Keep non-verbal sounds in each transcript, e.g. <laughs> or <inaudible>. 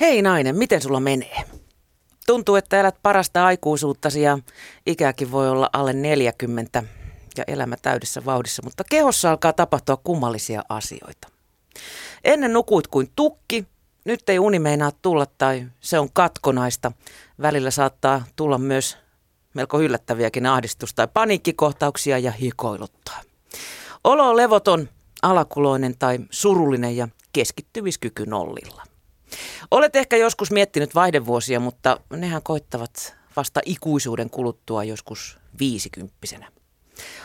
Hei nainen, miten sulla menee? Tuntuu, että elät parasta aikuisuuttasi ja ikäkin voi olla alle 40 ja elämä täydessä vauhdissa, mutta kehossa alkaa tapahtua kummallisia asioita. Ennen nukuit kuin tukki, nyt ei uni meinaa tulla tai se on katkonaista. Välillä saattaa tulla myös melko yllättäviäkin ahdistus- tai paniikkikohtauksia ja hikoiluttaa. Olo on levoton, alakuloinen tai surullinen ja keskittymiskyky nollilla. Olet ehkä joskus miettinyt vaihdevuosia, mutta nehän koittavat vasta ikuisuuden kuluttua joskus viisikymppisenä.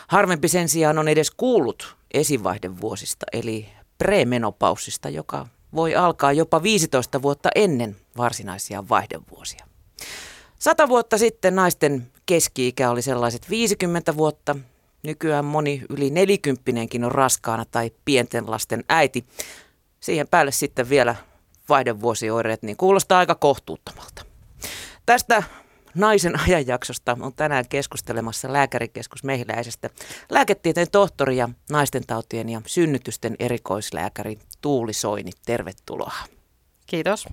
Harvempi sen sijaan on edes kuullut esivaihdevuosista, eli premenopaussista, joka voi alkaa jopa 15 vuotta ennen varsinaisia vaihdevuosia. Sata vuotta sitten naisten keski-ikä oli sellaiset 50 vuotta. Nykyään moni yli nelikymppinenkin on raskaana tai pienten lasten äiti. Siihen päälle sitten vielä vaihdevuosioireet, niin kuulostaa aika kohtuuttomalta. Tästä naisen ajanjaksosta on tänään keskustelemassa lääkärikeskus Mehiläisestä lääketieteen tohtori ja naisten tautien ja synnytysten erikoislääkäri Tuuli Soini. Tervetuloa. Kiitos.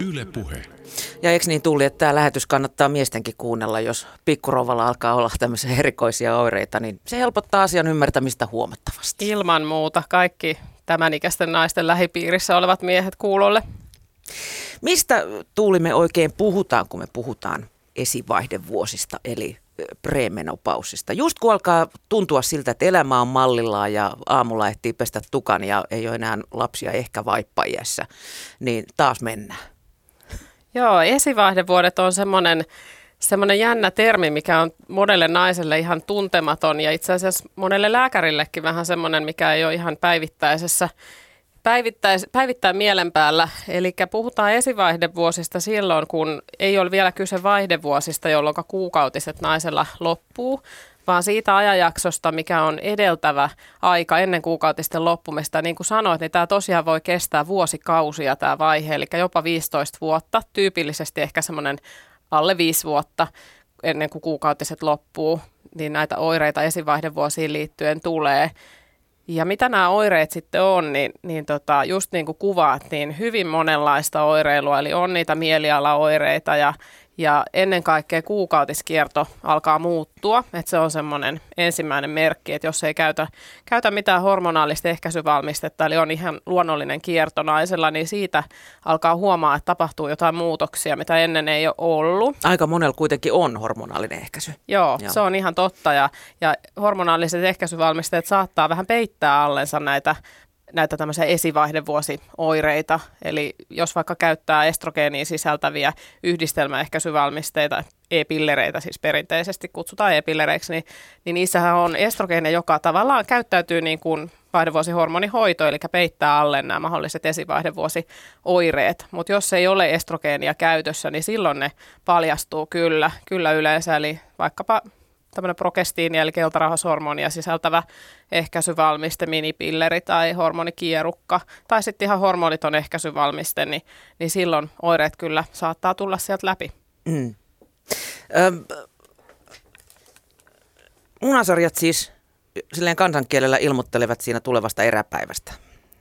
Yle Puhe. Ja eikö niin tuli, että tämä lähetys kannattaa miestenkin kuunnella, jos pikkurovalla alkaa olla tämmöisiä erikoisia oireita, niin se helpottaa asian ymmärtämistä huomattavasti. Ilman muuta kaikki tämän ikäisten naisten lähipiirissä olevat miehet kuulolle. Mistä tuulimme oikein puhutaan, kun me puhutaan esivaihdevuosista, eli premenopausista. Just kun alkaa tuntua siltä, että elämä on mallillaan ja aamulla ehtii pestä tukan ja ei ole enää lapsia ehkä vaippaiässä, niin taas mennään. Joo, esivaihdevuodet on semmoinen semmoinen jännä termi, mikä on monelle naiselle ihan tuntematon ja itse asiassa monelle lääkärillekin vähän semmoinen, mikä ei ole ihan päivittäisessä päivittäis, päivittäin mielen päällä. Eli puhutaan esivaihdevuosista silloin, kun ei ole vielä kyse vaihdevuosista, jolloin kuukautiset naisella loppuu, vaan siitä ajanjaksosta, mikä on edeltävä aika ennen kuukautisten loppumista. Niin kuin sanoit, niin tämä tosiaan voi kestää vuosikausia tämä vaihe, eli jopa 15 vuotta, tyypillisesti ehkä semmoinen alle 5 vuotta ennen kuin kuukautiset loppuu, niin näitä oireita esivaihdevuosiin liittyen tulee. Ja mitä nämä oireet sitten on, niin, niin tota, just niin kuin kuvaat, niin hyvin monenlaista oireilua, eli on niitä mielialaoireita ja, ja ennen kaikkea kuukautiskierto alkaa muuttua, että se on semmoinen ensimmäinen merkki, että jos ei käytä, käytä mitään hormonaalista ehkäisyvalmistetta, eli on ihan luonnollinen kierto naisella, niin siitä alkaa huomaa, että tapahtuu jotain muutoksia, mitä ennen ei ole ollut. Aika monella kuitenkin on hormonaalinen ehkäisy. Joo, Joo. se on ihan totta, ja, ja hormonaaliset ehkäisyvalmisteet saattaa vähän peittää allensa näitä näitä tämmöisiä esivaihdevuosioireita. Eli jos vaikka käyttää estrogeeniin sisältäviä yhdistelmäehkäisyvalmisteita, e-pillereitä siis perinteisesti kutsutaan e-pillereiksi, niin, niin niissähän on estrogeenia, joka tavallaan käyttäytyy niin kuin vaihdevuosihormonihoito, eli peittää alle nämä mahdolliset esivaihdevuosioireet. Mutta jos ei ole estrogeenia käytössä, niin silloin ne paljastuu kyllä, kyllä yleensä. Eli vaikkapa tämmöinen progestiini eli keltarauhashormonia sisältävä ehkäisyvalmiste, minipilleri tai hormonikierukka tai sitten ihan hormoniton ehkäisyvalmiste, niin, niin silloin oireet kyllä saattaa tulla sieltä läpi. Mm. Munasarjat siis silleen kansankielellä ilmoittelevat siinä tulevasta eräpäivästä.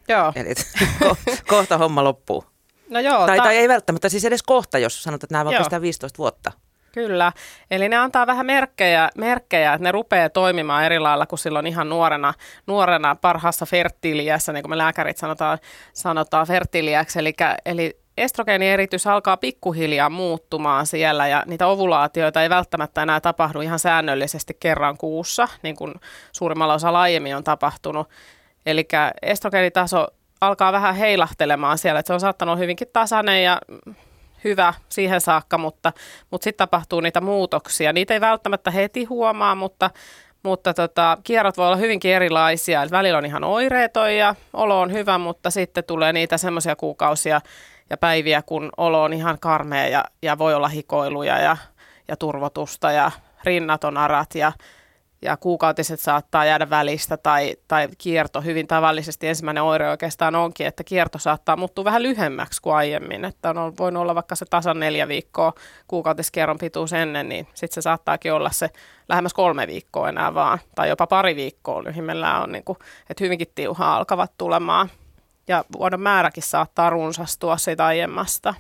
Joo. Eli <laughs> ko- kohta homma loppuu. No joo. Tai, ta- tai ei välttämättä siis edes kohta, jos sanotaan, että nämä kestää 15 vuotta. Kyllä, eli ne antaa vähän merkkejä, merkkejä, että ne rupeaa toimimaan eri lailla kuin silloin ihan nuorena, nuorena parhaassa fertiliässä, niin kuin me lääkärit sanotaan, sanotaan fertiliäksi, eli, eli estrogeenieritys alkaa pikkuhiljaa muuttumaan siellä ja niitä ovulaatioita ei välttämättä enää tapahdu ihan säännöllisesti kerran kuussa, niin kuin suurimmalla osalla aiemmin on tapahtunut. Eli estrogeenitaso alkaa vähän heilahtelemaan siellä, että se on saattanut hyvinkin tasainen ja hyvä siihen saakka, mutta, mutta sitten tapahtuu niitä muutoksia. Niitä ei välttämättä heti huomaa, mutta, mutta tota, kierrot voi olla hyvinkin erilaisia. Eli välillä on ihan oireeton ja olo on hyvä, mutta sitten tulee niitä semmoisia kuukausia ja päiviä, kun olo on ihan karmea ja, ja voi olla hikoiluja ja, ja turvotusta ja rinnat on arat ja ja kuukautiset saattaa jäädä välistä tai, tai kierto hyvin tavallisesti. Ensimmäinen oire oikeastaan onkin, että kierto saattaa muuttua vähän lyhyemmäksi kuin aiemmin. Että on voinut olla vaikka se tasan neljä viikkoa kuukautiskierron pituus ennen, niin sitten se saattaakin olla se lähemmäs kolme viikkoa enää vaan, tai jopa pari viikkoa lyhimmillään on, niin kuin, että hyvinkin tiuhaa alkavat tulemaan. Ja vuodon määräkin saattaa runsastua siitä aiemmasta.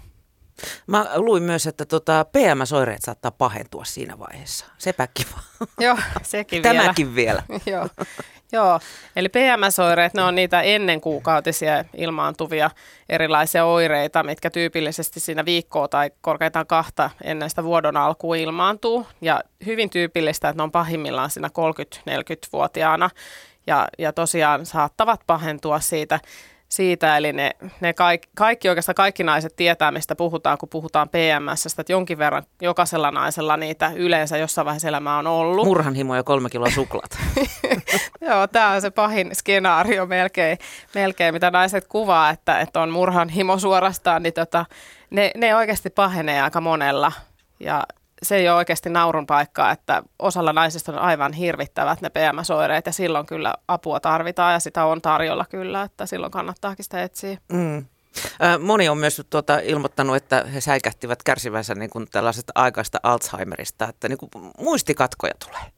Mä luin myös, että tota PMS-oireet saattaa pahentua siinä vaiheessa. Sepä kiva. Joo, sekin Tämäkin vielä. vielä. <laughs> Joo. Joo, eli PMS-oireet, ne on niitä ennen kuukautisia ilmaantuvia erilaisia oireita, mitkä tyypillisesti siinä viikkoa tai korkeintaan kahta ennen sitä vuodon alkua ilmaantuu. Ja hyvin tyypillistä, että ne on pahimmillaan siinä 30-40-vuotiaana ja, ja tosiaan saattavat pahentua siitä siitä, eli ne, ne kaikki, kaikki oikeastaan kaikki naiset tietää, mistä puhutaan, kun puhutaan PMS, että jonkin verran jokaisella naisella niitä yleensä jossain vaiheessa elämää on ollut. Murhanhimo ja kolme kiloa suklaata. <laughs> Joo, tämä on se pahin skenaario melkein, melkein mitä naiset kuvaa, että, että on murhanhimo suorastaan, niin tota, ne, ne oikeasti pahenee aika monella. Ja se ei ole oikeasti naurun paikkaa, että osalla naisista on aivan hirvittävät ne PMS-oireet ja silloin kyllä apua tarvitaan ja sitä on tarjolla kyllä, että silloin kannattaakin sitä etsiä. Mm. Moni on myös tuota, ilmoittanut, että he säikähtivät kärsivänsä niin kuin tällaisesta aikaista Alzheimerista, että niin kuin muistikatkoja tulee.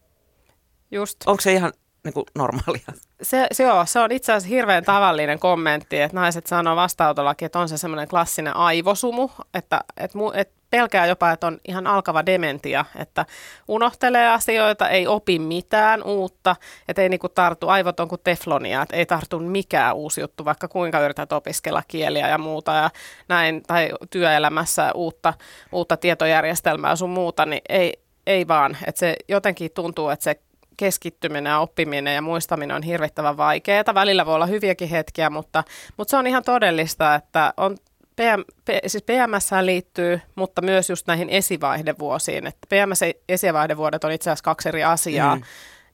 Just. Onko se ihan niin kuin normaalia? Se, se, joo, se on itse asiassa hirveän tavallinen kommentti, että naiset sanoo vastautollakin, että on se semmoinen klassinen aivosumu, että, että, että pelkää jopa, että on ihan alkava dementia, että unohtelee asioita, ei opi mitään uutta, että ei niinku tartu, aivot on kuin teflonia, että ei tartu mikään uusi juttu, vaikka kuinka yrität opiskella kieliä ja muuta ja näin, tai työelämässä uutta, uutta tietojärjestelmää sun muuta, niin ei, ei vaan, että se jotenkin tuntuu, että se keskittyminen ja oppiminen ja muistaminen on hirvittävän vaikeaa. Välillä voi olla hyviäkin hetkiä, mutta, mutta se on ihan todellista, että on PM, P, siis PMS liittyy, mutta myös just näihin esivaihdevuosiin. Että PMS-esivaihdevuodet on itse asiassa kaksi eri asiaa. Mm.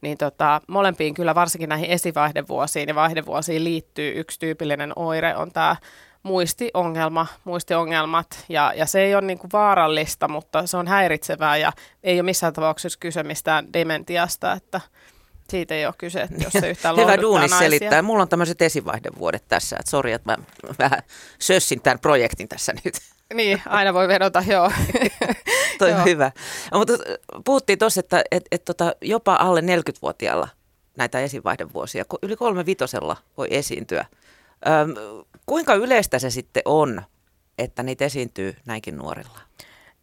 Niin tota, molempiin kyllä varsinkin näihin esivaihdevuosiin ja vaihdevuosiin liittyy yksi tyypillinen oire on tämä muistiongelma, muistiongelmat, ja, ja se ei ole niin kuin vaarallista, mutta se on häiritsevää ja ei ole missään tapauksessa kyse mistään dementiasta, että siitä ei ole kyse, että jos se yhtään <laughs> Hyvä duuni selittää. Mulla on tämmöiset esivaihdevuodet tässä, että sori, että mä vähän sössin tämän projektin tässä nyt. Niin, aina voi vedota, joo. <laughs> Toi on hyvä. No, mutta puhuttiin tuossa, että et, et, tota, jopa alle 40-vuotiaalla näitä esivaihdevuosia, yli kolme vitosella voi esiintyä. Öm, kuinka yleistä se sitten on, että niitä esiintyy näinkin nuorilla?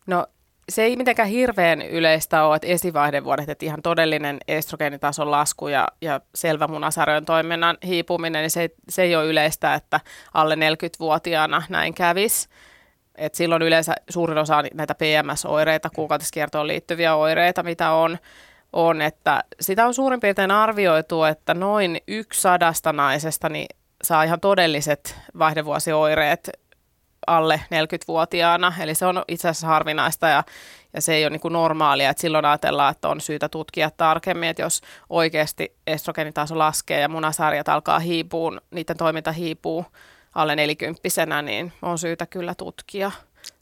No se ei mitenkään hirveän yleistä ole, että esivaihdevuodet, että ihan todellinen estrogeenitason lasku ja, ja selvä munasarjojen toiminnan hiipuminen, niin se, se ei ole yleistä, että alle 40-vuotiaana näin kävisi. Et silloin yleensä suurin osa näitä PMS-oireita, kuukautiskiertoon liittyviä oireita, mitä on, on, että sitä on suurin piirtein arvioitu, että noin yksi sadasta naisesta niin saa ihan todelliset vaihdevuosioireet alle 40-vuotiaana, eli se on itse asiassa harvinaista ja, ja se ei ole niin kuin normaalia, että silloin ajatellaan, että on syytä tutkia tarkemmin, että jos oikeasti estrogenitaso laskee ja munasarjat alkaa hiipua, niiden toiminta hiipuu alle nelikymppisenä, niin on syytä kyllä tutkia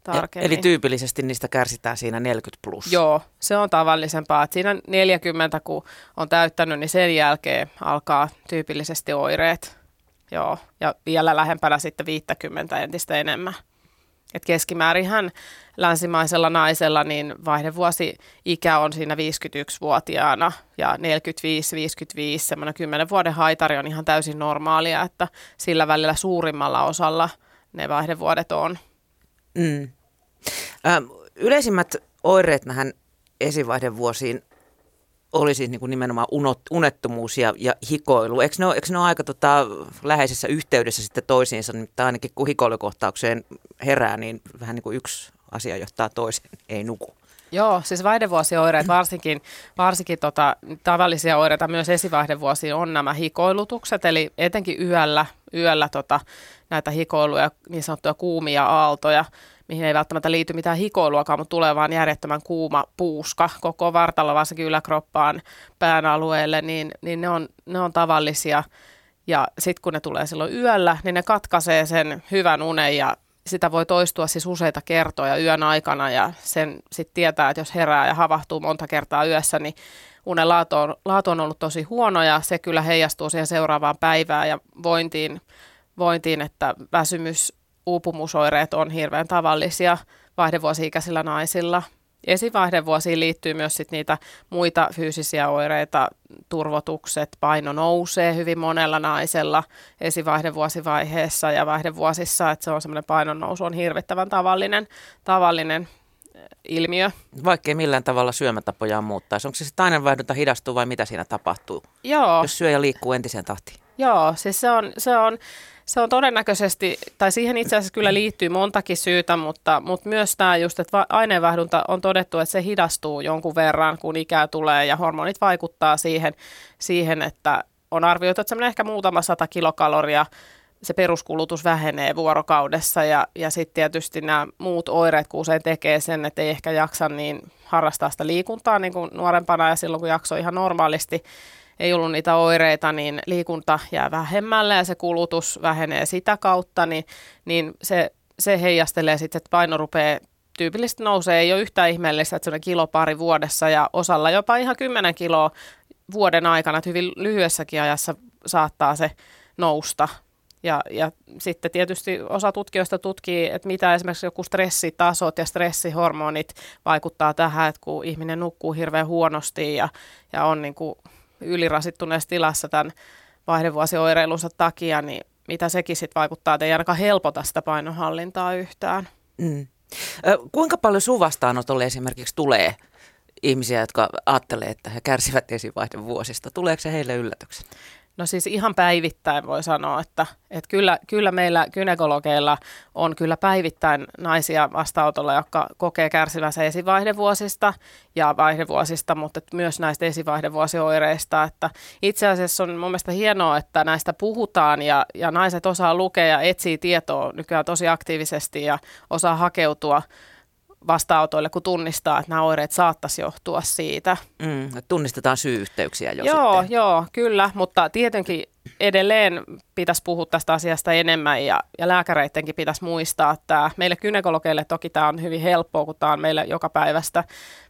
tarkemmin. Eli tyypillisesti niistä kärsitään siinä 40 plus? Joo, se on tavallisempaa. Että siinä 40, kun on täyttänyt, niin sen jälkeen alkaa tyypillisesti oireet. Joo, ja vielä lähempänä sitten 50 entistä enemmän. Et keskimäärinhän länsimaisella naisella niin vaihdevuosi ikä on siinä 51-vuotiaana ja 45-55, semmoinen 10 vuoden haitari on ihan täysin normaalia, että sillä välillä suurimmalla osalla ne vaihdevuodet on. Mm. Ö, yleisimmät oireet nähän esivaihdevuosiin oli siis niin kuin nimenomaan unot, unettomuus ja, ja hikoilu. Eikö ne ole, eikö ne ole aika tota, läheisessä yhteydessä sitten toisiinsa, että ainakin kun hikoilukohtaukseen herää, niin vähän niin kuin yksi asia johtaa toiseen, ei nuku. Joo, siis vaihdevuosioireet, varsinkin, varsinkin tota, tavallisia oireita myös esivaihdevuosi on nämä hikoilutukset, eli etenkin yöllä, yöllä tota, näitä hikoiluja, niin sanottuja kuumia aaltoja, mihin ei välttämättä liity mitään hikoiluakaan, mutta tulee vaan järjettömän kuuma puuska koko vartalo, varsinkin yläkroppaan, pään alueelle, niin, niin ne, on, ne on tavallisia. Ja sitten kun ne tulee silloin yöllä, niin ne katkaisee sen hyvän unen ja sitä voi toistua siis useita kertoja yön aikana ja sen sitten tietää, että jos herää ja havahtuu monta kertaa yössä, niin unen laatu on, laatu on ollut tosi huono ja se kyllä heijastuu siihen seuraavaan päivään ja vointiin, vointiin että väsymys, uupumusoireet on hirveän tavallisia vaihdevuosi-ikäisillä naisilla. Esivaihdevuosiin liittyy myös sit niitä muita fyysisiä oireita, turvotukset, paino nousee hyvin monella naisella esivaihdevuosivaiheessa ja vaihdevuosissa, että se on semmoinen painon nousu on hirvittävän tavallinen, tavallinen ilmiö. Vaikkei millään tavalla syömätapojaan muuttaisi. Onko se sitten aineenvaihdunta hidastuu vai mitä siinä tapahtuu, Joo. jos syöjä liikkuu entiseen tahtiin? Joo, siis se on, se on, se on todennäköisesti, tai siihen itse asiassa kyllä liittyy montakin syytä, mutta, mutta myös tämä just, että aineenvaihdunta on todettu, että se hidastuu jonkun verran, kun ikää tulee ja hormonit vaikuttaa siihen, siihen että on arvioitu, että semmoinen ehkä muutama sata kilokaloria se peruskulutus vähenee vuorokaudessa ja, ja sitten tietysti nämä muut oireet, kun usein tekee sen, että ei ehkä jaksa niin harrastaa sitä liikuntaa niin kuin nuorempana ja silloin kun jakso ihan normaalisti ei ollut niitä oireita, niin liikunta jää vähemmälle ja se kulutus vähenee sitä kautta, niin, niin se, se heijastelee sitten, että paino rupeaa tyypillisesti nousee, ei ole yhtään ihmeellistä, että se on kilo pari vuodessa ja osalla jopa ihan 10 kiloa vuoden aikana, että hyvin lyhyessäkin ajassa saattaa se nousta. Ja, ja sitten tietysti osa tutkijoista tutkii, että mitä esimerkiksi joku stressitasot ja stressihormonit vaikuttaa tähän, että kun ihminen nukkuu hirveän huonosti ja, ja on niin kuin ylirasittuneessa tilassa tämän vaihdevuosioireilunsa takia, niin mitä sekin sitten vaikuttaa, että ei ainakaan helpota sitä painonhallintaa yhtään. Mm. Kuinka paljon sun vastaanotolle esimerkiksi tulee ihmisiä, jotka ajattelee, että he kärsivät esivaihdevuosista? Tuleeko se heille yllätyksenä? No siis ihan päivittäin voi sanoa, että, että kyllä, kyllä meillä gynekologeilla on kyllä päivittäin naisia vastaanotolla, jotka kokee kärsivänsä esivaihdevuosista ja vaihdevuosista, mutta myös näistä esivaihdevuosioireista. Että itse asiassa on mun mielestä hienoa, että näistä puhutaan ja, ja naiset osaa lukea ja etsii tietoa nykyään tosi aktiivisesti ja osaa hakeutua vastaanotoille, kun tunnistaa, että nämä oireet saattaisi johtua siitä. Mm, tunnistetaan syy-yhteyksiä jo Joo, sitten. joo, kyllä, mutta tietenkin edelleen pitäisi puhua tästä asiasta enemmän ja, ja lääkäreidenkin pitäisi muistaa, että meille kynekologeille toki tämä on hyvin helppoa, kun tämä on meille joka päivästä,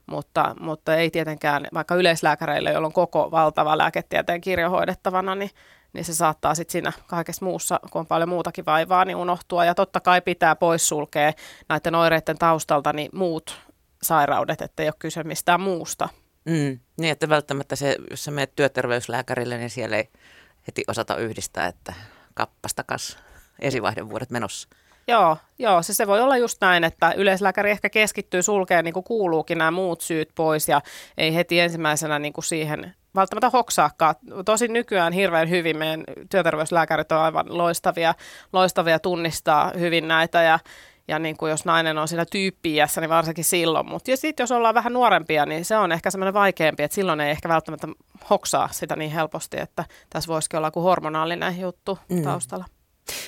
mutta, mutta ei tietenkään vaikka yleislääkäreille, joilla on koko valtava lääketieteen kirjo hoidettavana, niin niin se saattaa sitten siinä kaikessa muussa, kun on paljon muutakin vaivaa, niin unohtua. Ja totta kai pitää poissulkea näiden oireiden taustalta niin muut sairaudet, ettei ole kyse mistään muusta. Mm, niin, että välttämättä se, jos sä menet työterveyslääkärille, niin siellä ei heti osata yhdistää, että kappastakas esivaihdevuodet menossa. Joo, joo se, se voi olla just näin, että yleislääkäri ehkä keskittyy sulkeen niin kuin kuuluukin nämä muut syyt pois ja ei heti ensimmäisenä niin kuin siihen välttämättä hoksaakaan. Tosin nykyään hirveän hyvin meidän työterveyslääkärit on aivan loistavia, loistavia tunnistaa hyvin näitä ja, ja niin kuin jos nainen on siinä tyyppiässä, niin varsinkin silloin. Mutta sitten jos ollaan vähän nuorempia, niin se on ehkä semmoinen vaikeampi, että silloin ei ehkä välttämättä hoksaa sitä niin helposti, että tässä voisikin olla kuin hormonaalinen juttu mm. taustalla.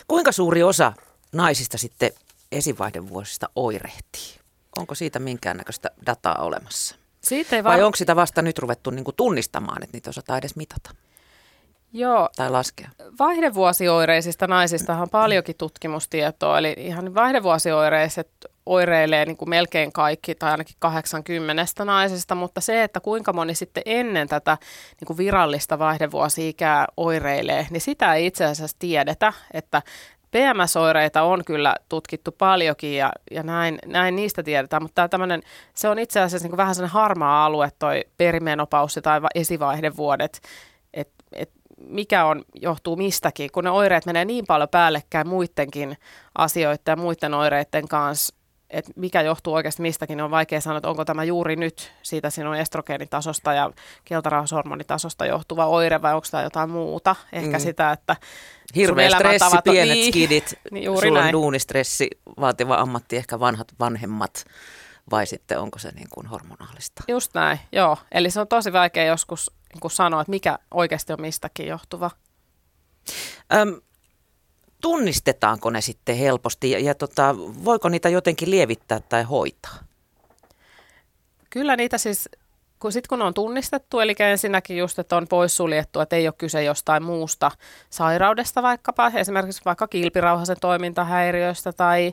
Kuinka suuri osa naisista sitten esivaihdevuosista oirehtii? Onko siitä minkäännäköistä dataa olemassa? Siitä ei var... Vai onko sitä vasta nyt ruvettu niin kuin tunnistamaan, että niitä osataan edes mitata? Joo. Tai laskea. Vaihdevuosioireisista naisista on paljonkin tutkimustietoa, eli ihan vaihdevuosioireiset oireilee niin kuin melkein kaikki tai ainakin 80 naisesta, mutta se, että kuinka moni sitten ennen tätä niin kuin virallista vaihdevuosi-ikää oireilee, niin sitä ei itse asiassa tiedetä, että PMS-oireita on kyllä tutkittu paljonkin ja, ja näin, näin niistä tiedetään, mutta tämä se on itse asiassa niin vähän sellainen harmaa alue toi perimenopaussi tai esivaihdevuodet, että et mikä on, johtuu mistäkin, kun ne oireet menee niin paljon päällekkäin muidenkin asioiden ja muiden oireiden kanssa, että mikä johtuu oikeasti mistäkin, niin on vaikea sanoa, että onko tämä juuri nyt siitä sinun estrogeenitasosta ja keltarauhashormonitasosta johtuva oire vai onko tämä jotain muuta. Ehkä mm. sitä, että Hirveä stressi, pienet niin, skidit, <laughs> niin juuri sulla näin. on duunistressi, vaativa ammatti, ehkä vanhat vanhemmat vai sitten onko se niin kuin hormonaalista? Just näin, joo. Eli se on tosi vaikea joskus niin kuin sanoa, että mikä oikeasti on mistäkin johtuva. Öm, tunnistetaanko ne sitten helposti ja, ja tota, voiko niitä jotenkin lievittää tai hoitaa? Kyllä niitä siis, kun sitten kun on tunnistettu, eli ensinnäkin just, että on poissuljettu, että ei ole kyse jostain muusta sairaudesta vaikkapa, esimerkiksi vaikka kilpirauhasen toimintahäiriöistä tai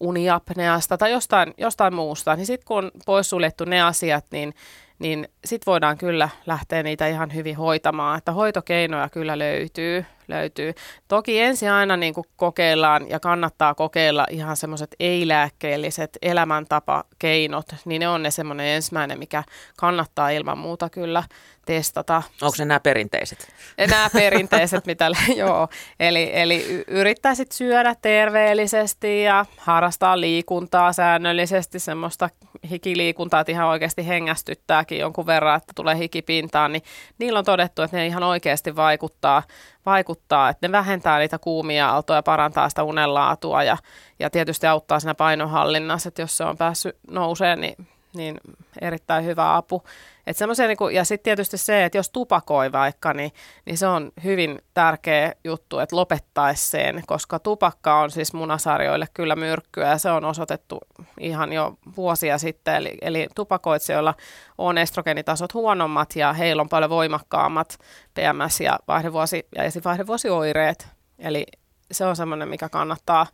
uniapneasta tai jostain, jostain muusta, niin sitten kun on poissuljettu ne asiat, niin, niin sitten voidaan kyllä lähteä niitä ihan hyvin hoitamaan, että hoitokeinoja kyllä löytyy löytyy. Toki ensin aina niin kuin kokeillaan ja kannattaa kokeilla ihan semmoiset ei-lääkkeelliset elämäntapakeinot, niin ne on ne semmoinen ensimmäinen, mikä kannattaa ilman muuta kyllä testata. Onko ne nämä perinteiset? Nämä perinteiset, mitä, <laughs> joo. Eli, eli yrittäisit syödä terveellisesti ja harrastaa liikuntaa säännöllisesti, semmoista hikiliikuntaa, että ihan oikeasti hengästyttääkin jonkun verran, että tulee hikipintaan, niin niillä on todettu, että ne ihan oikeasti vaikuttaa vaikuttaa, että ne vähentää niitä kuumia aaltoja, parantaa sitä unenlaatua ja, ja tietysti auttaa siinä painonhallinnassa, että jos se on päässyt nouseen, niin, niin erittäin hyvä apu. Et niin kuin, ja sitten tietysti se, että jos tupakoi vaikka, niin, niin se on hyvin tärkeä juttu, että lopettaisi sen, koska tupakka on siis munasarjoille kyllä myrkkyä ja se on osoitettu ihan jo vuosia sitten. Eli, eli tupakoitsijoilla on estrogeenitasot huonommat ja heillä on paljon voimakkaammat PMS- ja vaihdevuosi- ja esivaihdevuosioireet. Eli se on semmoinen, mikä kannattaa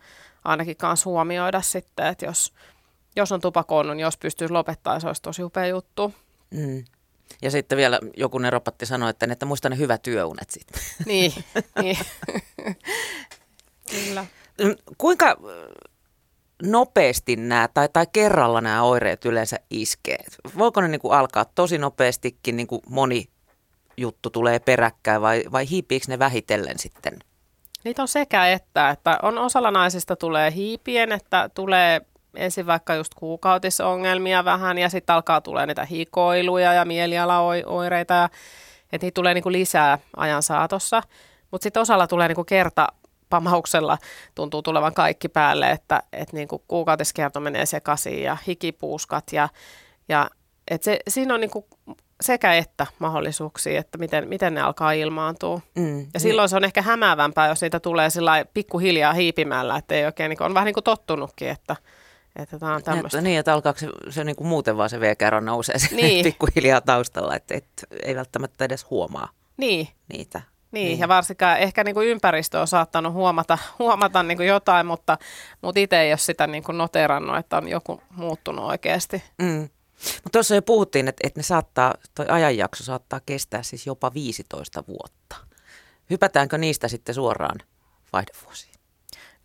ainakin myös huomioida sitten, että jos, jos on tupakoinut, niin jos pystyisi lopettamaan, se olisi tosi upea juttu. Mm. Ja sitten vielä joku neropatti sanoi, että, että muista ne hyvät työunet sitten. Niin, <laughs> niin. Kyllä. Mm, kuinka nopeasti nämä tai, tai kerralla nämä oireet yleensä iskee? Voiko ne niin kuin alkaa tosi nopeastikin, niin kuin moni juttu tulee peräkkäin vai, vai hiipiikö ne vähitellen sitten? Niitä on sekä että, että on osalla naisista tulee hiipien, että tulee ensin vaikka just kuukautisongelmia vähän ja sitten alkaa tulee niitä hikoiluja ja mielialaoireita ja että niitä tulee niinku lisää ajan saatossa. Mutta sitten osalla tulee niinku kerta pamauksella tuntuu tulevan kaikki päälle, että et niinku kuukautiskierto menee sekaisin ja hikipuuskat ja, ja et se, siinä on niinku sekä että mahdollisuuksia, että miten, miten ne alkaa ilmaantua. Mm, ja silloin niin. se on ehkä hämäävämpää, jos niitä tulee sillä pikkuhiljaa hiipimällä, että ei oikein, niin on vähän niin kuin tottunutkin, että, että tämä on tämmöistä. Niin, että alkaako se, se niin kuin muuten vaan se V-kerro nousee niin. <laughs> pikkuhiljaa taustalla, että et, ei välttämättä edes huomaa niin. niitä. Niin, niin, ja varsinkaan ehkä niin kuin ympäristö on saattanut huomata, <laughs> huomata niin kuin jotain, mutta, mutta itse ei ole sitä niin kuin noterannut, että on joku muuttunut oikeasti. Mm. Mutta tuossa jo puhuttiin, että, että ne saattaa, toi ajanjakso saattaa kestää siis jopa 15 vuotta. Hypätäänkö niistä sitten suoraan vaihdevuosiin?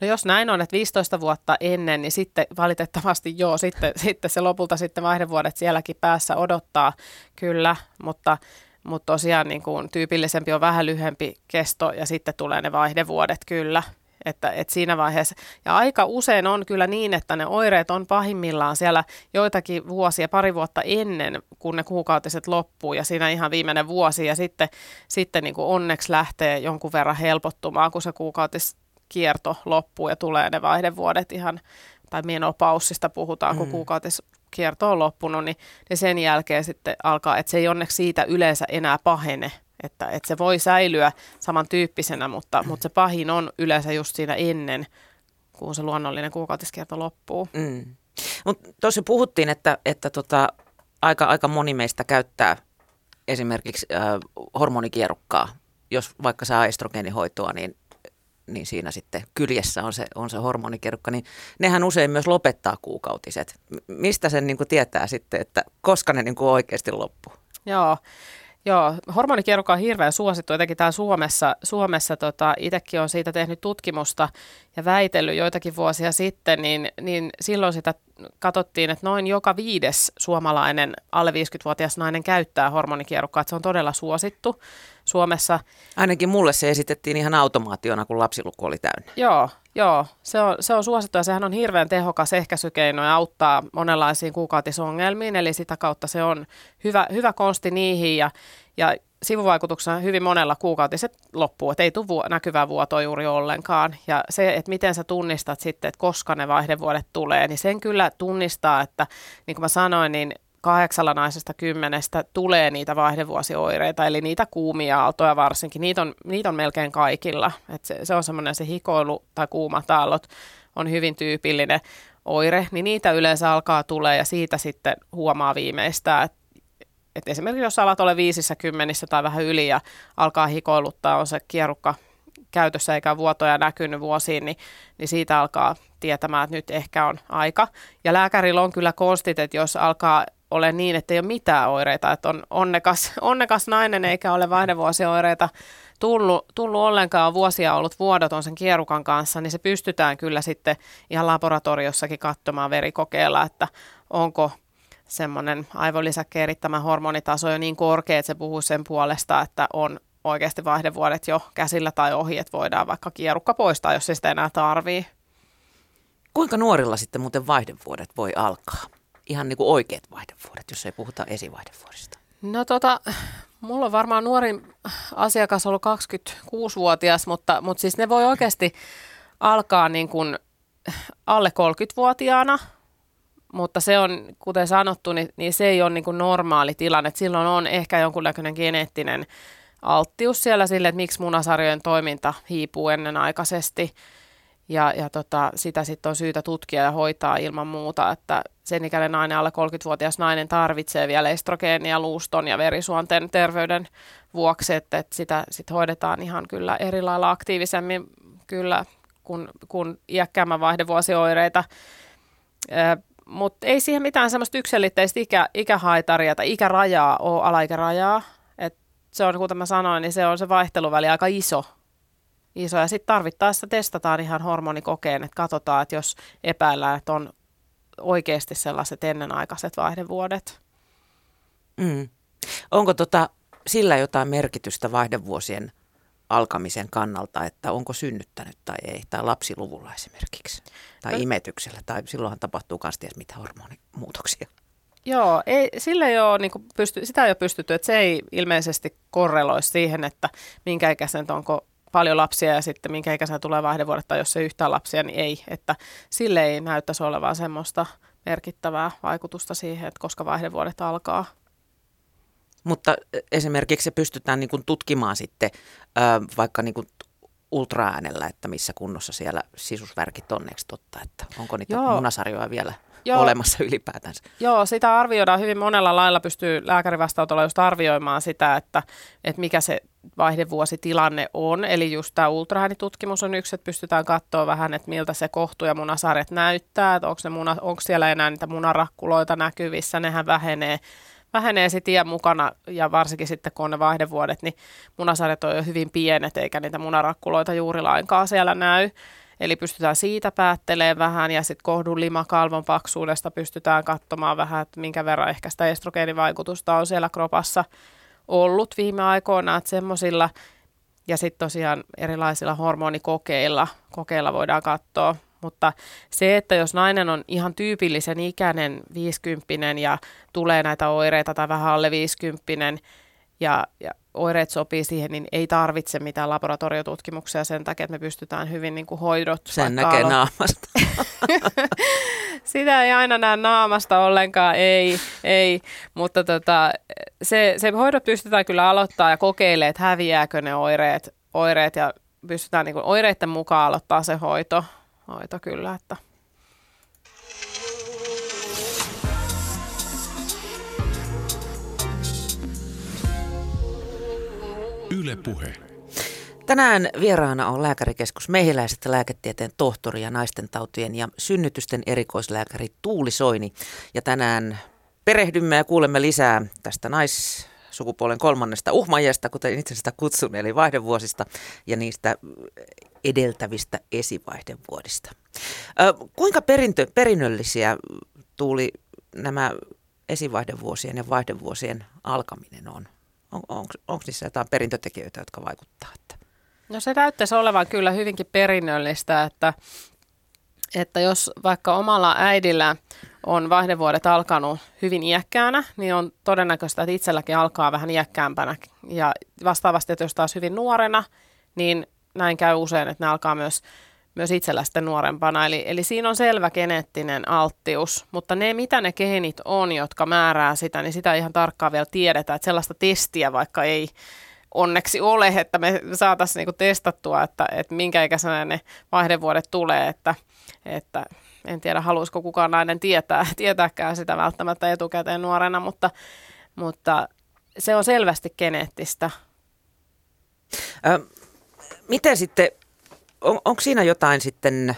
No jos näin on, että 15 vuotta ennen, niin sitten valitettavasti joo, sitten, <laughs> sitten se lopulta sitten vaihdevuodet sielläkin päässä odottaa, kyllä, mutta, mutta tosiaan niin kuin tyypillisempi on vähän lyhyempi kesto ja sitten tulee ne vaihdevuodet kyllä. Että, että siinä vaiheessa, ja aika usein on kyllä niin, että ne oireet on pahimmillaan siellä joitakin vuosia, pari vuotta ennen, kun ne kuukautiset loppuu ja siinä ihan viimeinen vuosi ja sitten, sitten niin kuin onneksi lähtee jonkun verran helpottumaan, kun se kuukautis kierto loppuu ja tulee ne vaihdevuodet ihan, tai menopaussista puhutaan, kun mm. kuukautiskierto on loppunut, niin, niin sen jälkeen sitten alkaa, että se ei onneksi siitä yleensä enää pahene, että, että se voi säilyä samantyyppisenä, mutta, mutta se pahin on yleensä just siinä ennen, kun se luonnollinen kuukautiskierto loppuu. Mm. Mutta tuossa puhuttiin, että, että tota, aika, aika moni meistä käyttää esimerkiksi äh, hormonikierukkaa, jos vaikka saa estrogeenihoitoa, niin niin siinä sitten kyljessä on se, on se hormonikerukka, niin nehän usein myös lopettaa kuukautiset. Mistä sen niin kuin tietää sitten, että koska ne niin kuin oikeasti loppuu? Joo, Joo, hormonikierukka on hirveän suosittu, etenkin täällä Suomessa. Suomessa tota, itsekin on siitä tehnyt tutkimusta ja väitellyt joitakin vuosia sitten, niin, niin silloin sitä katsottiin, että noin joka viides suomalainen alle 50-vuotias nainen käyttää hormonikierukkaa, että se on todella suosittu Suomessa. Ainakin mulle se esitettiin ihan automaationa, kun lapsiluku oli täynnä. Joo, joo se, on, se on suosittu ja sehän on hirveän tehokas ehkäisykeino ja auttaa monenlaisiin kuukautisongelmiin, eli sitä kautta se on hyvä, hyvä konsti niihin ja, ja sivuvaikutuksena hyvin monella kuukautiset loppuu, että ei tule vuo, näkyvää vuotoa juuri ollenkaan. Ja se, että miten sä tunnistat sitten, että koska ne vaihdevuodet tulee, niin sen kyllä tunnistaa, että niin kuin mä sanoin, niin kahdeksalla naisesta kymmenestä tulee niitä vaihdevuosioireita, eli niitä kuumia aaltoja varsinkin, niitä on, niitä on melkein kaikilla. Et se, se on semmoinen se hikoilu tai kuumat aallot on hyvin tyypillinen oire, niin niitä yleensä alkaa tulee ja siitä sitten huomaa viimeistään, että et esimerkiksi jos alat ole viisissä kymmenissä tai vähän yli ja alkaa hikoiluttaa, on se kierukka käytössä eikä vuotoja näkynyt vuosiin, niin, niin siitä alkaa tietämään, että nyt ehkä on aika. Ja lääkärillä on kyllä konstit, että jos alkaa ole niin, että ei ole mitään oireita, että on onnekas, <laughs> onnekas nainen eikä ole vaihdevuosioireita tullut, tullut ollenkaan, vuosia ollut vuodoton sen kierukan kanssa, niin se pystytään kyllä sitten ihan laboratoriossakin katsomaan verikokeella, että onko semmoinen aivolisäkkeen erittämä hormonitaso jo niin korkea, että se puhuu sen puolesta, että on oikeasti vaihdevuodet jo käsillä tai ohi, että voidaan vaikka kierukka poistaa, jos se sitä enää tarvii. Kuinka nuorilla sitten muuten vaihdevuodet voi alkaa? Ihan niin kuin oikeat vaihdevuodet, jos ei puhuta esivaihdevuodista. No tota, mulla on varmaan nuorin asiakas ollut 26-vuotias, mutta, mutta siis ne voi oikeasti alkaa niin kuin alle 30-vuotiaana, mutta se on, kuten sanottu, niin, niin se ei ole niin kuin normaali tilanne. Silloin on ehkä jonkunnäköinen geneettinen alttius siellä sille, että miksi munasarjojen toiminta hiipuu ennenaikaisesti. Ja, ja tota, sitä sitten on syytä tutkia ja hoitaa ilman muuta, että sen ikäinen nainen, alle 30-vuotias nainen tarvitsee vielä estrogeenia luuston ja verisuonten terveyden vuoksi, että, että sitä sit hoidetaan ihan kyllä eri lailla aktiivisemmin kyllä kuin, kuin iäkkäämmän vaihdevuosioireita. Mutta ei siihen mitään semmoista yksilitteistä ikä, ikähaitaria tai ikärajaa ole, alaikärajaa. Et se on, kuten mä sanoin, niin se on se vaihteluväli aika iso. Iso. Ja sitten tarvittaessa testataan ihan hormonikokeen, että katsotaan, että jos epäillään, että on oikeasti sellaiset ennenaikaiset vaihdevuodet. Mm. Onko tota, sillä jotain merkitystä vaihdevuosien alkamisen kannalta, että onko synnyttänyt tai ei, tai lapsiluvulla esimerkiksi, tai no. imetyksellä, tai silloinhan tapahtuu myös ties mitä hormonimuutoksia. Joo, ei, sillä ei ole, niin pysty, sitä ei ole pystytty, että se ei ilmeisesti korreloi siihen, että minkä ikäisen onko paljon lapsia ja sitten minkä ikäisenä tulee vaihdevuodet tai jos ei yhtään lapsia, niin ei. Että sille ei näyttäisi olevan semmoista merkittävää vaikutusta siihen, että koska vaihdevuodet alkaa. Mutta esimerkiksi se pystytään niin kuin tutkimaan sitten vaikka niin kuin ultraäänellä, että missä kunnossa siellä sisusvärkit on, eikö totta, että onko niitä Joo. munasarjoja vielä Joo. olemassa ylipäätänsä? Joo, sitä arvioidaan hyvin monella lailla, pystyy lääkärivastaanotolla just arvioimaan sitä, että, että mikä se vaihdevuositilanne on. Eli just tämä ultraäänitutkimus on yksi, että pystytään katsoa vähän, että miltä se kohtu ja munasarjat näyttää, että onko, ne muna, onko siellä enää niitä munarakkuloita näkyvissä, nehän vähenee vähenee sitten iän mukana ja varsinkin sitten kun on ne vaihdevuodet, niin munasarjat on jo hyvin pienet eikä niitä munarakkuloita juuri lainkaan siellä näy. Eli pystytään siitä päättelemään vähän ja sitten kohdun limakalvon paksuudesta pystytään katsomaan vähän, että minkä verran ehkä sitä estrogeenivaikutusta on siellä kropassa ollut viime aikoina, että semmoisilla ja sitten tosiaan erilaisilla hormonikokeilla kokeilla voidaan katsoa. Mutta se, että jos nainen on ihan tyypillisen ikäinen 50 ja tulee näitä oireita tai vähän alle 50 ja, ja oireet sopii siihen, niin ei tarvitse mitään laboratoriotutkimuksia sen takia, että me pystytään hyvin niin kuin hoidot. Sen näkee alo- naamasta. <laughs> Sitä ei aina näe naamasta ollenkaan, ei, ei. Mutta tota, se, se hoidot pystytään kyllä aloittaa ja kokeilemaan, että häviääkö ne oireet, oireet ja pystytään niin kuin oireiden mukaan aloittaa se hoito, hoito kyllä, että Yle Puhe. Tänään vieraana on lääkärikeskus Mehiläiset lääketieteen tohtori ja naisten tautien ja synnytysten erikoislääkäri Tuuli Soini. Ja tänään perehdymme ja kuulemme lisää tästä naissukupuolen kolmannesta uhmajasta, kuten itse sitä kutsun, eli vaihdevuosista ja niistä edeltävistä esivaihdevuodista. Ö, kuinka perintö, perinnöllisiä Tuuli nämä esivaihdevuosien ja vaihdevuosien alkaminen on? On, onko, onko niissä jotain perintötekijöitä, jotka vaikuttaa? Että? No se näyttäisi olevan kyllä hyvinkin perinnöllistä, että, että jos vaikka omalla äidillä on vaihdevuodet alkanut hyvin iäkkäänä, niin on todennäköistä, että itselläkin alkaa vähän iäkkäämpänä. Ja vastaavasti, että jos taas hyvin nuorena, niin näin käy usein, että ne alkaa myös myös itsellä sitten nuorempana. Eli, eli siinä on selvä geneettinen alttius, mutta ne, mitä ne geenit on, jotka määrää sitä, niin sitä ihan tarkkaan vielä tiedetään, että sellaista testiä vaikka ei onneksi ole, että me saataisiin niinku testattua, että, että minkä ikäisenä ne vaihdevuodet tulee, että, että en tiedä, haluaisiko kukaan nainen tietää, <laughs> tietääkään sitä välttämättä etukäteen nuorena, mutta, mutta se on selvästi geneettistä. Ö, miten sitten on, onko siinä jotain sitten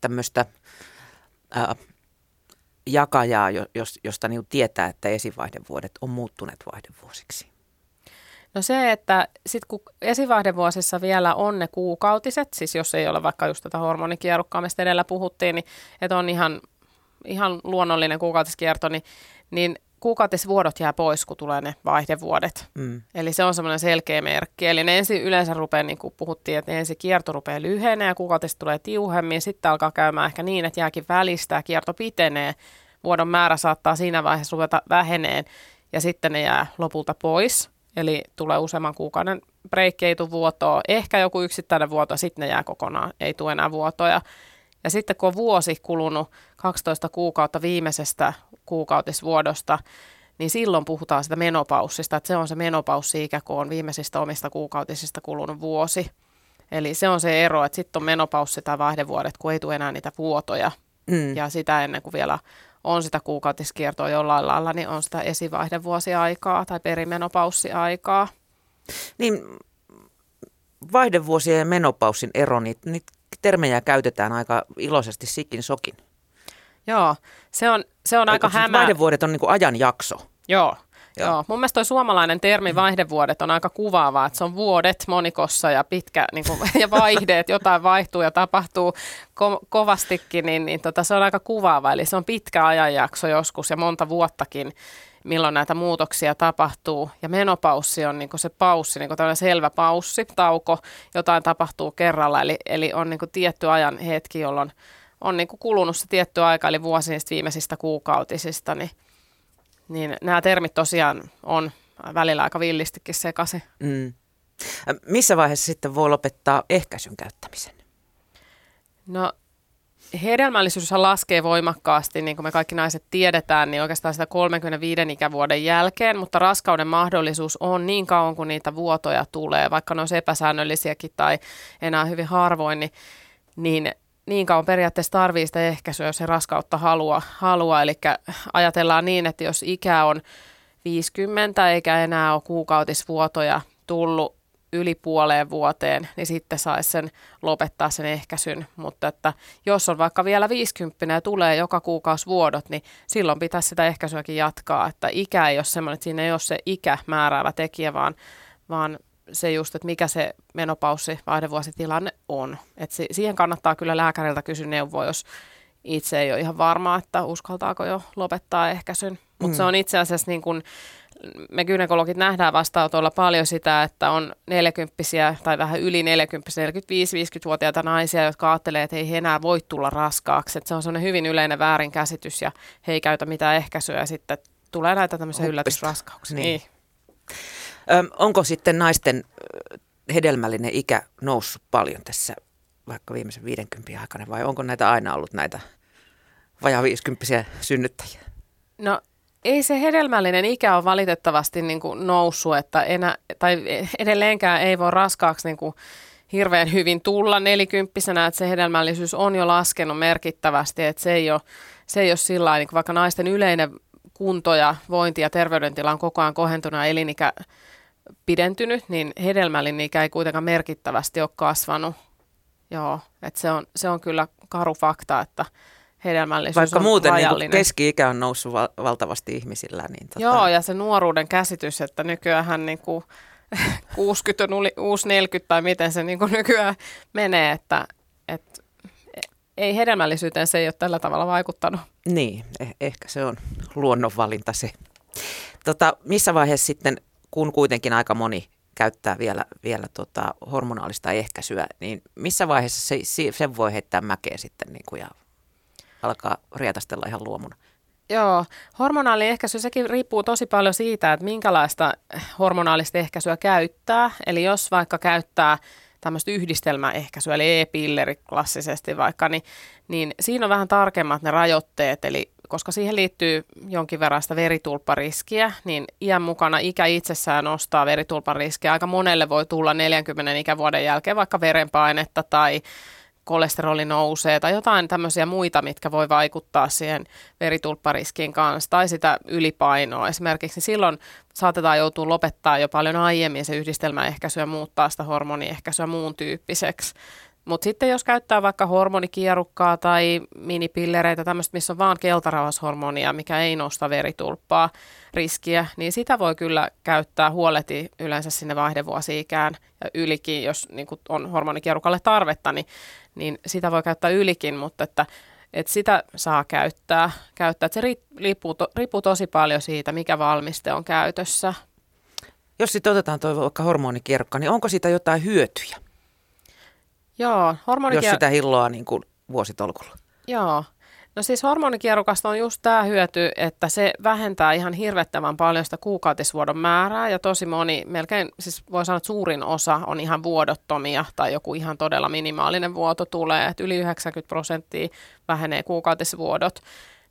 tämmöistä jakajaa, jos, josta niin tietää, että esivaihdevuodet on muuttuneet vaihdevuosiksi? No se, että sitten kun esivaihdevuosissa vielä on ne kuukautiset, siis jos ei ole vaikka just tätä hormonikierukkaa, mistä edellä puhuttiin, niin että on ihan, ihan luonnollinen kuukautiskierto, niin, niin kuukautisvuodot jää pois, kun tulee ne vaihdevuodet. Mm. Eli se on semmoinen selkeä merkki. Eli ne ensin yleensä rupeaa, niin kuin puhuttiin, että ensin kierto rupeaa lyhenee ja kuukautiset tulee tiuhemmin. Sitten alkaa käymään ehkä niin, että jääkin välistä ja kierto pitenee. Vuodon määrä saattaa siinä vaiheessa ruveta väheneen ja sitten ne jää lopulta pois. Eli tulee useamman kuukauden breikki, ei tule vuotoa. Ehkä joku yksittäinen vuoto, sitten ne jää kokonaan, ei tule enää vuotoja. Ja sitten kun on vuosi kulunut 12 kuukautta viimeisestä kuukautisvuodosta, niin silloin puhutaan sitä menopaussista, että se on se menopaussi-ikä, kun on viimeisistä omista kuukautisista kulunut vuosi. Eli se on se ero, että sitten on menopaussi tai vaihdevuodet, kun ei tule enää niitä vuotoja. Mm. Ja sitä ennen kuin vielä on sitä kuukautiskiertoa jollain lailla, niin on sitä esivaihdevuosiaikaa tai perimenopaussiaikaa. Niin vaihdevuosien ja menopaussin ero, niin niitä termejä käytetään aika iloisesti sikin sokin. Joo, se on, se on aika hämää. Vaihdevuodet on niin kuin ajanjakso. Joo, Joo. Joo. Mun mielestä toi suomalainen termi vaihdevuodet on aika kuvaavaa, että se on vuodet monikossa ja pitkä niin kuin, <laughs> ja vaihdeet, jotain vaihtuu ja tapahtuu ko- kovastikin, niin, niin tota, se on aika kuvaava. Eli se on pitkä ajanjakso joskus ja monta vuottakin, milloin näitä muutoksia tapahtuu. Ja menopaussi on niin se paussi, niin tämmöinen selvä paussi, tauko, jotain tapahtuu kerralla. Eli, eli on niin tietty ajan hetki, jolloin on niin kulunut se tietty aika, eli vuosi viimeisistä kuukautisista, niin niin nämä termit tosiaan on välillä aika villistikin sekaisin. Mm. Missä vaiheessa sitten voi lopettaa ehkäisyn käyttämisen? No hedelmällisyys laskee voimakkaasti, niin kuin me kaikki naiset tiedetään, niin oikeastaan sitä 35 ikävuoden jälkeen, mutta raskauden mahdollisuus on niin kauan kuin niitä vuotoja tulee, vaikka ne olisi epäsäännöllisiäkin tai enää hyvin harvoin, niin, niin niin kauan periaatteessa tarvii sitä ehkäisyä, jos se raskautta halua, halua. Eli ajatellaan niin, että jos ikä on 50 eikä enää ole kuukautisvuotoja tullut yli puoleen vuoteen, niin sitten saisi sen lopettaa sen ehkäisyn. Mutta että jos on vaikka vielä 50 ja tulee joka kuukausi vuodot, niin silloin pitäisi sitä ehkäisyäkin jatkaa. Että ikä ei ole semmoinen, että siinä ei ole se ikä määräävä tekijä, vaan, vaan se just, että mikä se menopaussi vaihdevuositilanne on. Et si- siihen kannattaa kyllä lääkäriltä kysyä neuvoa, jos itse ei ole ihan varma, että uskaltaako jo lopettaa ehkäisyn. Mutta mm. se on itse asiassa niin kuin, me gynekologit nähdään vastaanotolla paljon sitä, että on 40 tai vähän yli 40 45-50-vuotiaita naisia, jotka ajattelee, että ei he enää voi tulla raskaaksi. Et se on sellainen hyvin yleinen väärinkäsitys ja he ei käytä mitään ehkäisyä ja sitten tulee näitä tämmöisiä yllätysraskauksia. Niin. niin. Onko sitten naisten hedelmällinen ikä noussut paljon tässä vaikka viimeisen 50 aikana vai onko näitä aina ollut näitä vajaa 50 synnyttäjiä? No ei se hedelmällinen ikä ole valitettavasti niin kuin noussut, että enä, tai edelleenkään ei voi raskaaksi niin kuin hirveän hyvin tulla nelikymppisenä, että se hedelmällisyys on jo laskenut merkittävästi, että se ei ole, se ei ole sillä niin vaikka naisten yleinen kunto ja vointi ja terveydentila on koko ajan kohentunut ja elinikä pidentynyt, niin hedelmällinen ikä ei kuitenkaan merkittävästi ole kasvanut. Joo, että se on, se on kyllä karu fakta, että hedelmällisyys Vaikka on muuten niin keski-ikä on noussut val- valtavasti ihmisillä. Niin tota... Joo, ja se nuoruuden käsitys, että nykyään niin kuin 60 on uusi 40 tai miten se niin kuin nykyään menee, että, että ei hedelmällisyyteen se ei ole tällä tavalla vaikuttanut. Niin, eh- ehkä se on luonnonvalinta se. Tota, missä vaiheessa sitten kun kuitenkin aika moni käyttää vielä, vielä tota hormonaalista ehkäisyä, niin missä vaiheessa se, sen voi heittää mäkeä sitten niin kuin ja alkaa rietastella ihan luomuna? Joo, hormonaali ehkäisy, sekin riippuu tosi paljon siitä, että minkälaista hormonaalista ehkäisyä käyttää. Eli jos vaikka käyttää tämmöistä yhdistelmäehkäisyä, eli e-pilleri klassisesti vaikka, niin, niin siinä on vähän tarkemmat ne rajoitteet, eli koska siihen liittyy jonkin verran sitä veritulppariskiä, niin iän mukana ikä itsessään nostaa veritulppariskiä. Aika monelle voi tulla 40 ikävuoden jälkeen vaikka verenpainetta tai kolesteroli nousee tai jotain tämmöisiä muita, mitkä voi vaikuttaa siihen veritulppariskiin kanssa tai sitä ylipainoa esimerkiksi, niin silloin saatetaan joutua lopettaa jo paljon aiemmin se yhdistelmäehkäisy ja muuttaa sitä hormoniehkäisyä muun tyyppiseksi. Mutta sitten jos käyttää vaikka hormonikierukkaa tai minipillereitä, tämmöistä, missä on vaan keltarauhashormonia, mikä ei nosta veritulppaa riskiä, niin sitä voi kyllä käyttää huoleti yleensä sinne vaihdevuosi-ikään ja ylikin, jos niin on hormonikierukalle tarvetta, niin, niin sitä voi käyttää ylikin, mutta että, että sitä saa käyttää. käyttää. Se riippuu, to, riippuu tosi paljon siitä, mikä valmiste on käytössä. Jos sitten otetaan tuo vaikka hormonikierukka, niin onko siitä jotain hyötyjä? Joo, hormonikier... Jos sitä hilloa niin kuin vuositolkulla. Joo. No siis hormonikierukasta on just tämä hyöty, että se vähentää ihan hirvettävän paljon sitä kuukautisvuodon määrää ja tosi moni, melkein siis voi sanoa, että suurin osa on ihan vuodottomia tai joku ihan todella minimaalinen vuoto tulee, että yli 90 prosenttia vähenee kuukautisvuodot.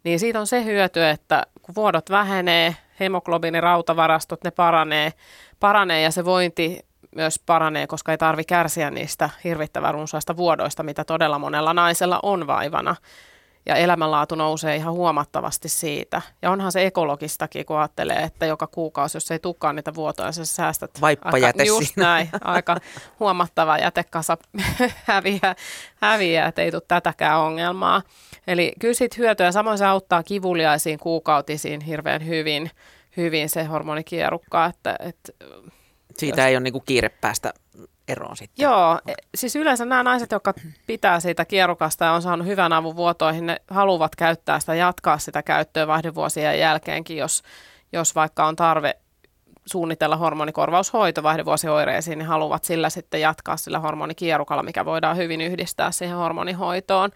Niin siitä on se hyöty, että kun vuodot vähenee, hemoglobiinirautavarastot, ne paranee, paranee ja se vointi myös paranee, koska ei tarvi kärsiä niistä hirvittävän runsaista vuodoista, mitä todella monella naisella on vaivana. Ja elämänlaatu nousee ihan huomattavasti siitä. Ja onhan se ekologistakin, kun ajattelee, että joka kuukausi, jos ei tulekaan niitä vuotoja, sä säästät aika, just näin, aika huomattava jätekasa <laughs> häviää, häviää, että ei tule tätäkään ongelmaa. Eli kyllä siitä hyötyä, samoin se auttaa kivuliaisiin kuukautisiin hirveän hyvin, hyvin se hormonikierukka, että, että siitä ei ole niin kuin kiire päästä eroon sitten. Joo, e, siis yleensä nämä naiset, jotka pitää siitä kierukasta ja on saanut hyvän avun vuotoihin, ne haluavat käyttää sitä, jatkaa sitä käyttöä vaihdevuosien jälkeenkin, jos, jos vaikka on tarve suunnitella hormonikorvaushoito vaihdevuosioireisiin, niin haluavat sillä sitten jatkaa sillä hormonikierukalla, mikä voidaan hyvin yhdistää siihen hormonihoitoon.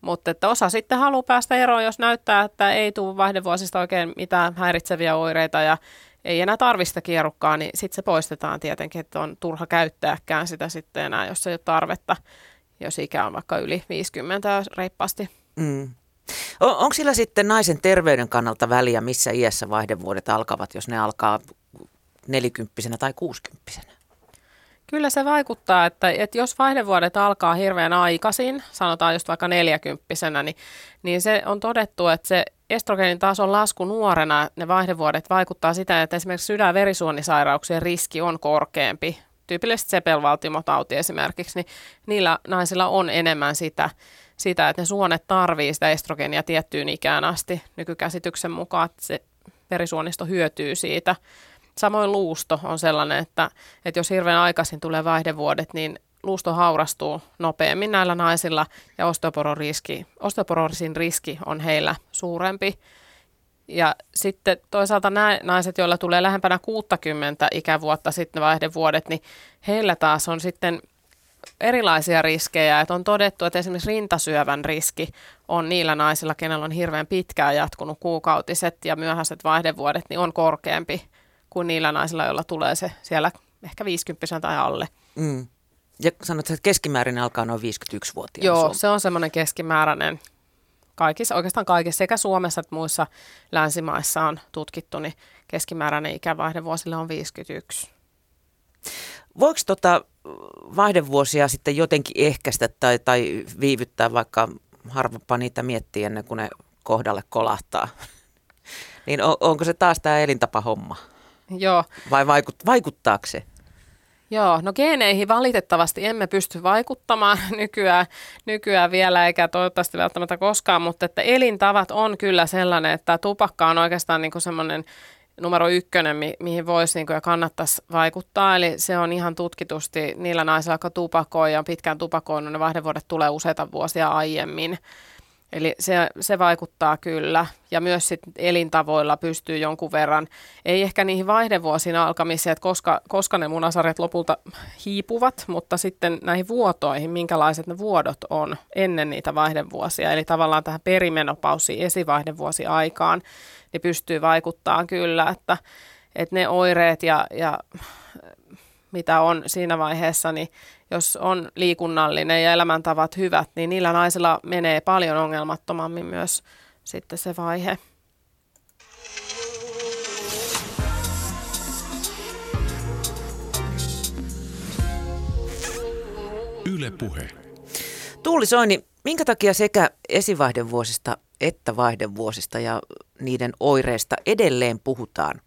Mutta että osa sitten haluaa päästä eroon, jos näyttää, että ei tule vaihdevuosista oikein mitään häiritseviä oireita ja ei enää tarvista kierukkaa, niin sitten se poistetaan tietenkin, että on turha käyttääkään sitä sitten enää, jos ei ole tarvetta, jos ikä on vaikka yli 50 reippaasti. Mm. On, onko sillä sitten naisen terveyden kannalta väliä, missä iässä vaihdevuodet alkavat, jos ne alkaa nelikymppisenä tai kuusikymppisenä? Kyllä se vaikuttaa, että, että jos vaihdevuodet alkaa hirveän aikaisin, sanotaan just vaikka neljäkymppisenä, niin, niin se on todettu, että se estrogenin tason lasku nuorena, ne vaihdevuodet vaikuttaa sitä, että esimerkiksi sydän- ja verisuonisairauksien riski on korkeampi. Tyypillisesti sepelvaltimotauti esimerkiksi, niin niillä naisilla on enemmän sitä, sitä, että ne suonet tarvii sitä estrogenia tiettyyn ikään asti nykykäsityksen mukaan, että se verisuonisto hyötyy siitä. Samoin luusto on sellainen, että, että jos hirveän aikaisin tulee vaihdevuodet, niin luusto haurastuu nopeammin näillä naisilla ja osteopororiski, osteoporosin riski on heillä suurempi. Ja sitten toisaalta nämä naiset, joilla tulee lähempänä 60 ikävuotta sitten vaihdevuodet, niin heillä taas on sitten erilaisia riskejä. Että on todettu, että esimerkiksi rintasyövän riski on niillä naisilla, kenellä on hirveän pitkään jatkunut kuukautiset ja myöhäiset vaihdevuodet, niin on korkeampi kuin niillä naisilla, joilla tulee se siellä ehkä 50 tai alle. Mm. Ja sanot, että keskimäärin alkaa noin 51-vuotiaana. Joo, Suomessa. se on semmoinen keskimääräinen. Kaikissa, oikeastaan kaikissa sekä Suomessa että muissa länsimaissa on tutkittu, niin keskimääräinen ikävaihde vuosille on 51. Voiko tota vaihdevuosia sitten jotenkin ehkäistä tai, tai viivyttää, vaikka harvapa niitä miettii ennen kuin ne kohdalle kolahtaa? <laughs> niin on, onko se taas tämä elintapahomma? Joo. Vai vaikut, vaikuttaako se? Joo, no geeneihin valitettavasti emme pysty vaikuttamaan <laughs> nykyään, nykyään vielä, eikä toivottavasti välttämättä koskaan, mutta että elintavat on kyllä sellainen, että tupakka on oikeastaan niin kuin semmoinen numero ykkönen, mi- mihin voisi niin kuin, ja kannattaisi vaikuttaa. Eli se on ihan tutkitusti niillä naisilla, jotka tupakoi ja pitkään tupakoinut, ne vaihdevuodet tulee useita vuosia aiemmin. Eli se, se vaikuttaa kyllä. Ja myös sit elintavoilla pystyy jonkun verran, ei ehkä niihin vaihdevuosiin alkamiseen, että koska, koska ne munasarjat lopulta hiipuvat, mutta sitten näihin vuotoihin, minkälaiset ne vuodot on ennen niitä vaihdevuosia. Eli tavallaan tähän perimenopausiin, esivaihdevuosi aikaan, niin pystyy vaikuttaa kyllä, että, että ne oireet ja, ja mitä on siinä vaiheessa, niin jos on liikunnallinen ja elämäntavat hyvät, niin niillä naisilla menee paljon ongelmattomammin myös sitten se vaihe. Yle Puhe. Tuuli Soini, minkä takia sekä esivaihdevuosista että vaihdevuosista ja niiden oireista edelleen puhutaan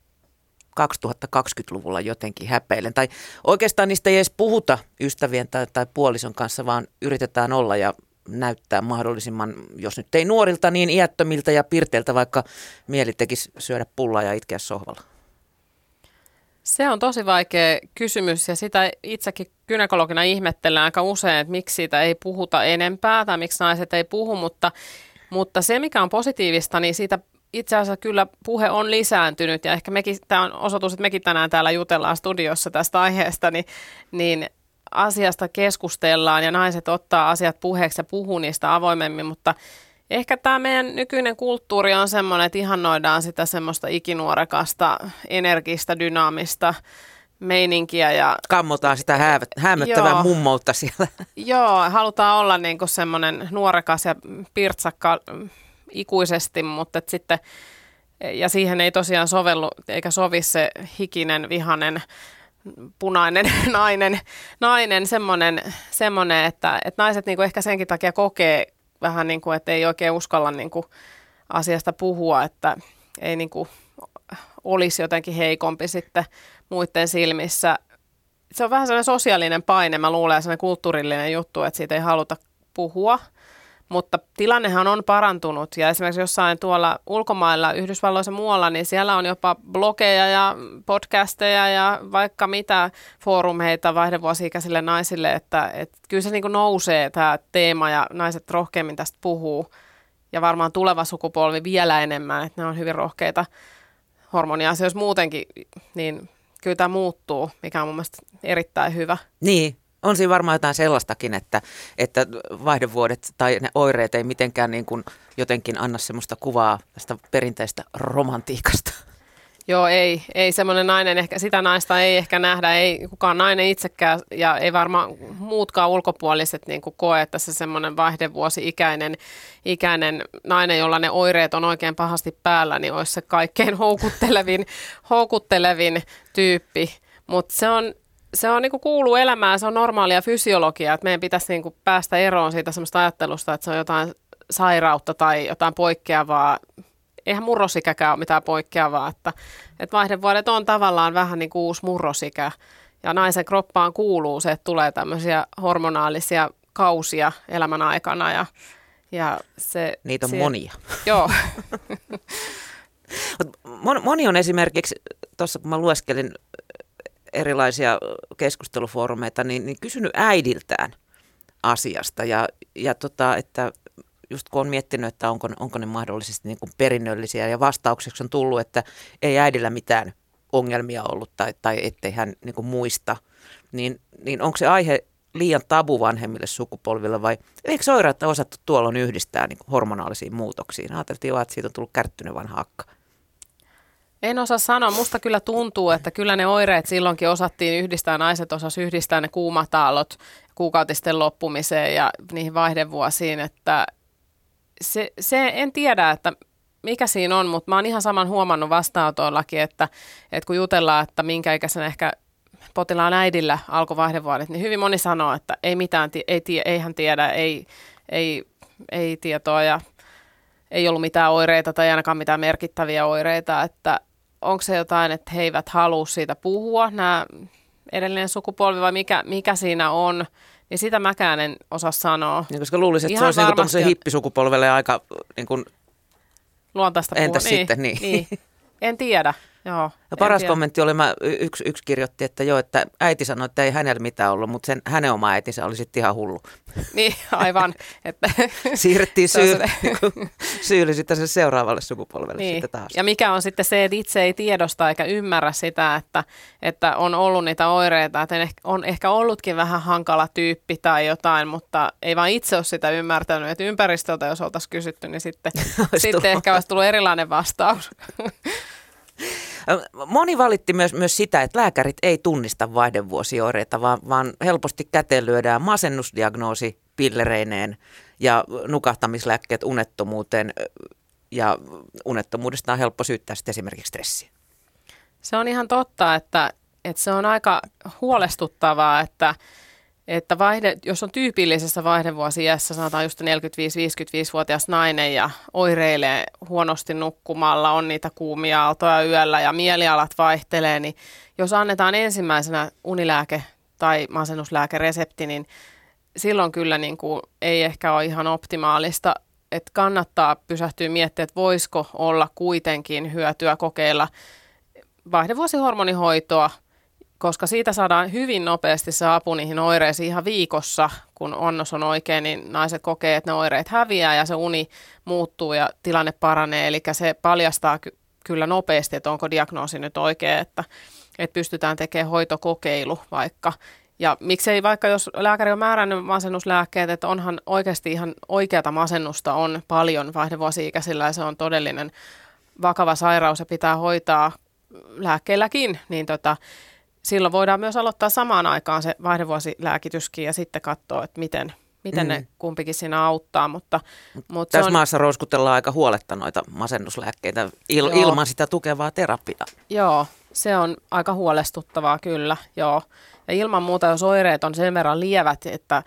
2020-luvulla jotenkin häpeilen. Tai oikeastaan niistä ei edes puhuta ystävien tai, tai puolison kanssa, vaan yritetään olla ja näyttää mahdollisimman, jos nyt ei nuorilta, niin iättömiltä ja pirteiltä, vaikka mieli tekisi syödä pullaa ja itkeä sohvalla. Se on tosi vaikea kysymys ja sitä itsekin gynekologina ihmettelen aika usein, että miksi siitä ei puhuta enempää tai miksi naiset ei puhu, mutta, mutta se mikä on positiivista, niin siitä itse asiassa kyllä puhe on lisääntynyt ja ehkä mekin, tämä on osoitus, että mekin tänään täällä jutellaan studiossa tästä aiheesta, niin, niin asiasta keskustellaan ja naiset ottaa asiat puheeksi ja puhuu niistä avoimemmin, mutta ehkä tämä meidän nykyinen kulttuuri on semmoinen, että ihannoidaan sitä semmoista ikinuorekasta, energistä, dynaamista meininkiä. Ja, Kammotaan sitä häävät, hämöttävää joo, mummoutta siellä. Joo, halutaan olla niinku semmoinen nuorekas ja pirtsakka ikuisesti, mutta sitten ja siihen ei tosiaan sovellu eikä sovi se hikinen, vihanen, punainen <laughs> nainen, nainen semmoinen, semmoinen että, että naiset niinku ehkä senkin takia kokee vähän niin kuin, että ei oikein uskalla niin kuin asiasta puhua, että ei niin kuin olisi jotenkin heikompi sitten muiden silmissä. Se on vähän sellainen sosiaalinen paine, mä luulen, ja sellainen kulttuurillinen juttu, että siitä ei haluta puhua – mutta tilannehan on parantunut. Ja esimerkiksi jossain tuolla ulkomailla, Yhdysvalloissa muualla, niin siellä on jopa blogeja ja podcasteja ja vaikka mitä foorumeita vaihdevuosi-ikäisille naisille, että, että kyllä se niin nousee tämä teema ja naiset rohkeammin tästä puhuu. Ja varmaan tuleva sukupolvi vielä enemmän, että ne on hyvin rohkeita hormoniasioissa muutenkin, niin kyllä tämä muuttuu, mikä on mun mielestä erittäin hyvä. Niin, on siinä varmaan jotain sellaistakin, että, että vaihdevuodet tai ne oireet ei mitenkään niin kuin jotenkin anna semmoista kuvaa tästä perinteistä romantiikasta. Joo, ei, ei semmoinen nainen, ehkä sitä naista ei ehkä nähdä, ei kukaan nainen itsekään ja ei varmaan muutkaan ulkopuoliset niin kuin koe, että se semmoinen vaihdevuosi-ikäinen ikäinen nainen, jolla ne oireet on oikein pahasti päällä, niin olisi se kaikkein houkuttelevin, houkuttelevin tyyppi. Mutta se on, se on niinku kuuluu elämään, se on normaalia fysiologiaa, että meidän pitäisi niinku päästä eroon siitä semmoista ajattelusta, että se on jotain sairautta tai jotain poikkeavaa. Eihän murrosikäkään ole mitään poikkeavaa, että, että vaihdevuodet on tavallaan vähän niin kuin uusi murrosikä. Ja naisen kroppaan kuuluu se, että tulee tämmöisiä hormonaalisia kausia elämän aikana ja, ja se, Niitä on se, monia. Joo. <laughs> Moni on esimerkiksi, tuossa kun mä lueskelin erilaisia keskustelufoorumeita, niin, niin kysynyt äidiltään asiasta ja, ja tota, että just kun on miettinyt, että onko, onko ne mahdollisesti niin kuin perinnöllisiä ja vastaukseksi on tullut, että ei äidillä mitään ongelmia ollut tai, tai ettei hän niin kuin muista, niin, niin onko se aihe liian tabu vanhemmille sukupolville vai eikö oireutta osattu tuolloin yhdistää niin hormonaalisiin muutoksiin? Ajateltiin vaan, että siitä on tullut kärttynyt vanha akka. En osaa sanoa. Musta kyllä tuntuu, että kyllä ne oireet silloinkin osattiin yhdistää. Naiset osas yhdistää ne kuumataalot kuukautisten loppumiseen ja niihin vaihdevuosiin. Että se, se, en tiedä, että mikä siinä on, mutta mä oon ihan saman huomannut vastaanotoillakin, että, että kun jutellaan, että minkä ikäisen ehkä potilaan äidillä alkoi vaihdevuodet, niin hyvin moni sanoo, että ei mitään, ei, ei hän tiedä, ei, ei, ei tietoa ja ei ollut mitään oireita tai ainakaan mitään merkittäviä oireita, että onko se jotain, että he eivät halua siitä puhua, nämä edellinen sukupolvi vai mikä, mikä siinä on, niin sitä mäkään en osaa sanoa. Niin, koska luulisin, että Ihan se olisi niin hippisukupolvelle aika niin kuin, luontaista puhua. Entäs niin, sitten, niin. niin. En tiedä. Joo, ja paras tiedä. kommentti oli, mä, yksi, yksi kirjoitti, että joo, että äiti sanoi, että ei hänellä mitään ollut, mutta sen, hänen oma äitinsä oli sitten ihan hullu. Niin, aivan. Että <laughs> Siirrettiin syy, syyli sitten sen seuraavalle sukupolvelle niin. sitten taas. Ja mikä on sitten se, että itse ei tiedosta eikä ymmärrä sitä, että, että on ollut niitä oireita, että on ehkä ollutkin vähän hankala tyyppi tai jotain, mutta ei vaan itse ole sitä ymmärtänyt, että ympäristöltä jos oltaisiin kysytty, niin sitten, <laughs> sitten ehkä olisi tullut erilainen vastaus. <laughs> Moni valitti myös, myös sitä, että lääkärit ei tunnista vaihdevuosioireita, vaan, vaan helposti käteen lyödään masennusdiagnoosi pillereineen ja nukahtamislääkkeet unettomuuteen ja unettomuudesta on helppo syyttää sitten esimerkiksi stressiä. Se on ihan totta, että, että se on aika huolestuttavaa, että, että vaihde, jos on tyypillisessä vaihdevuosiässä, sanotaan just 45-55-vuotias nainen ja oireilee huonosti nukkumalla, on niitä kuumia aaltoja yöllä ja mielialat vaihtelee, niin jos annetaan ensimmäisenä unilääke tai masennuslääkeresepti, niin silloin kyllä niin kuin ei ehkä ole ihan optimaalista, että kannattaa pysähtyä miettimään, että voisiko olla kuitenkin hyötyä kokeilla vaihdevuosihormonihoitoa – koska siitä saadaan hyvin nopeasti se apu niihin oireisiin ihan viikossa, kun onnos on oikein, niin naiset kokee, että ne oireet häviää ja se uni muuttuu ja tilanne paranee. Eli se paljastaa ky- kyllä nopeasti, että onko diagnoosi nyt oikea, että, että pystytään tekemään hoitokokeilu vaikka. Ja miksei vaikka, jos lääkäri on määrännyt masennuslääkkeet, että onhan oikeasti ihan oikeata masennusta on paljon vaihdevuosi-ikäisillä ja se on todellinen vakava sairaus ja pitää hoitaa lääkkeelläkin, niin tota, silloin voidaan myös aloittaa samaan aikaan se vaihdevuosilääkityskin ja sitten katsoa, että miten, miten mm. ne kumpikin siinä auttaa. Mutta, mutta Tässä on... maassa rouskutellaan aika huoletta noita masennuslääkkeitä il, ilman sitä tukevaa terapiaa. Joo, se on aika huolestuttavaa kyllä, joo. Ja ilman muuta, jos oireet on sen verran lievät, että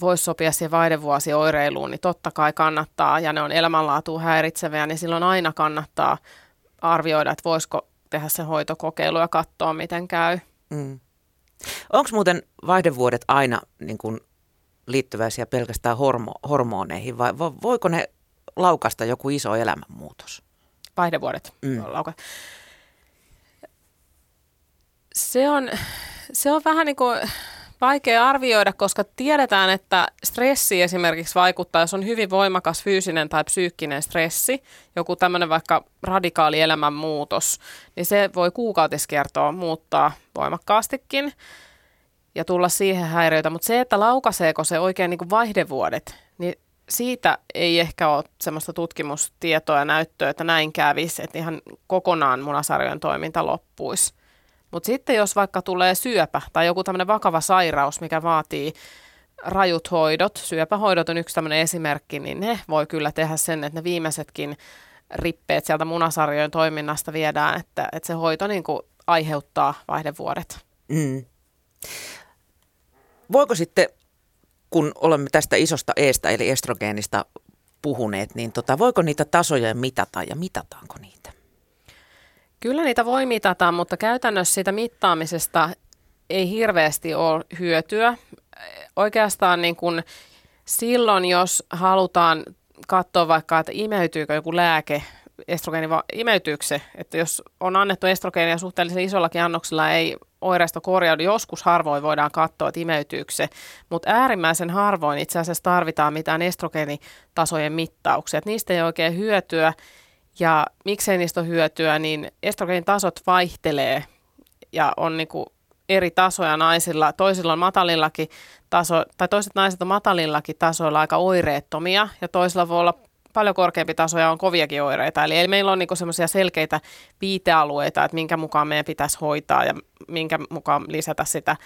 voisi sopia siihen vaihdevuosioireiluun, niin totta kai kannattaa, ja ne on elämänlaatuun häiritseviä, niin silloin aina kannattaa arvioida, että voisiko tehdä se hoitokokeilu ja katsoa, miten käy. Mm. Onko muuten vaihdevuodet aina niin kuin liittyväisiä pelkästään hormo- hormoneihin vai voiko ne laukasta joku iso elämänmuutos? Vaihdevuodet mm. Se on, se on vähän niin kuin vaikea arvioida, koska tiedetään, että stressi esimerkiksi vaikuttaa, jos on hyvin voimakas fyysinen tai psyykkinen stressi, joku tämmöinen vaikka radikaali elämänmuutos, niin se voi kuukautiskertoa muuttaa voimakkaastikin ja tulla siihen häiriöitä. Mutta se, että laukaseeko se oikein niin kuin vaihdevuodet, niin siitä ei ehkä ole semmoista tutkimustietoa ja näyttöä, että näin kävisi, että ihan kokonaan munasarjojen toiminta loppuisi. Mutta sitten jos vaikka tulee syöpä tai joku tämmöinen vakava sairaus, mikä vaatii rajut hoidot, syöpähoidot on yksi tämmöinen esimerkki, niin ne voi kyllä tehdä sen, että ne viimeisetkin rippeet sieltä munasarjojen toiminnasta viedään, että, että se hoito niin kuin aiheuttaa vaihdevuodet. Mm. Voiko sitten, kun olemme tästä isosta eestä eli estrogeenista puhuneet, niin tota, voiko niitä tasoja mitata ja mitataanko niitä? Kyllä niitä voi mitata, mutta käytännössä siitä mittaamisesta ei hirveästi ole hyötyä. Oikeastaan niin kuin silloin, jos halutaan katsoa vaikka, että imeytyykö joku lääke, estrogeeni imeytyykö se, että jos on annettu estrogeenia suhteellisen isollakin annoksella, ei oireisto korjaudu. Joskus harvoin voidaan katsoa, että imeytyykö se, mutta äärimmäisen harvoin itse asiassa tarvitaan mitään estrogeenitasojen mittauksia. Että niistä ei oikein hyötyä ja miksei niistä ole hyötyä, niin estrogeenin tasot vaihtelee ja on niin kuin eri tasoja naisilla. Toisilla on matalillakin taso, tai toiset naiset on matalillakin tasoilla aika oireettomia ja toisilla voi olla paljon korkeampi taso ja on koviakin oireita. Eli meillä on niinku semmoisia selkeitä viitealueita, että minkä mukaan meidän pitäisi hoitaa ja minkä mukaan lisätä sitä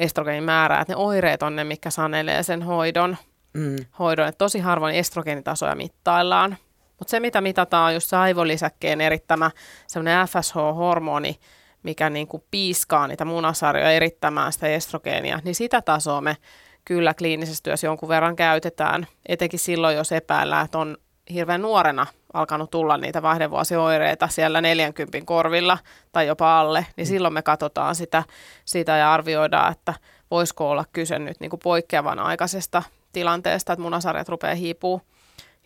estrogeenin määrää. Että ne oireet on ne, mikä sanelee sen hoidon. Mm. hoidon. Että tosi harvoin estrogeenitasoja mittaillaan. Mutta se, mitä mitataan, on just se aivolisäkkeen erittämä semmoinen FSH-hormoni, mikä niin kuin piiskaa niitä munasarjoja erittämään sitä estrogeenia, niin sitä tasoa me kyllä kliinisessä työssä jonkun verran käytetään, etenkin silloin, jos epäillään, että on hirveän nuorena alkanut tulla niitä vaihdevuosioireita siellä 40 korvilla tai jopa alle, niin mm. silloin me katsotaan sitä, sitä ja arvioidaan, että voisiko olla kyse nyt niin kuin poikkeavan aikaisesta tilanteesta, että munasarjat rupeaa hiipuu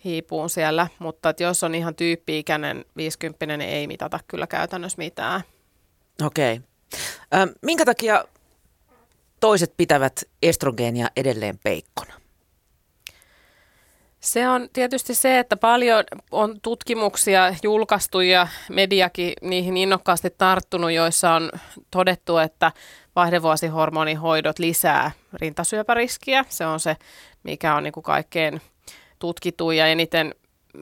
hiipuun siellä, mutta että jos on ihan tyyppi-ikäinen 50, niin ei mitata kyllä käytännössä mitään. Okei. Okay. minkä takia toiset pitävät estrogeenia edelleen peikkona? Se on tietysti se, että paljon on tutkimuksia julkaistu ja mediakin niihin innokkaasti tarttunut, joissa on todettu, että vaihdevuosihormonihoidot lisää rintasyöpäriskiä. Se on se, mikä on niin kuin kaikkein tutkittu ja eniten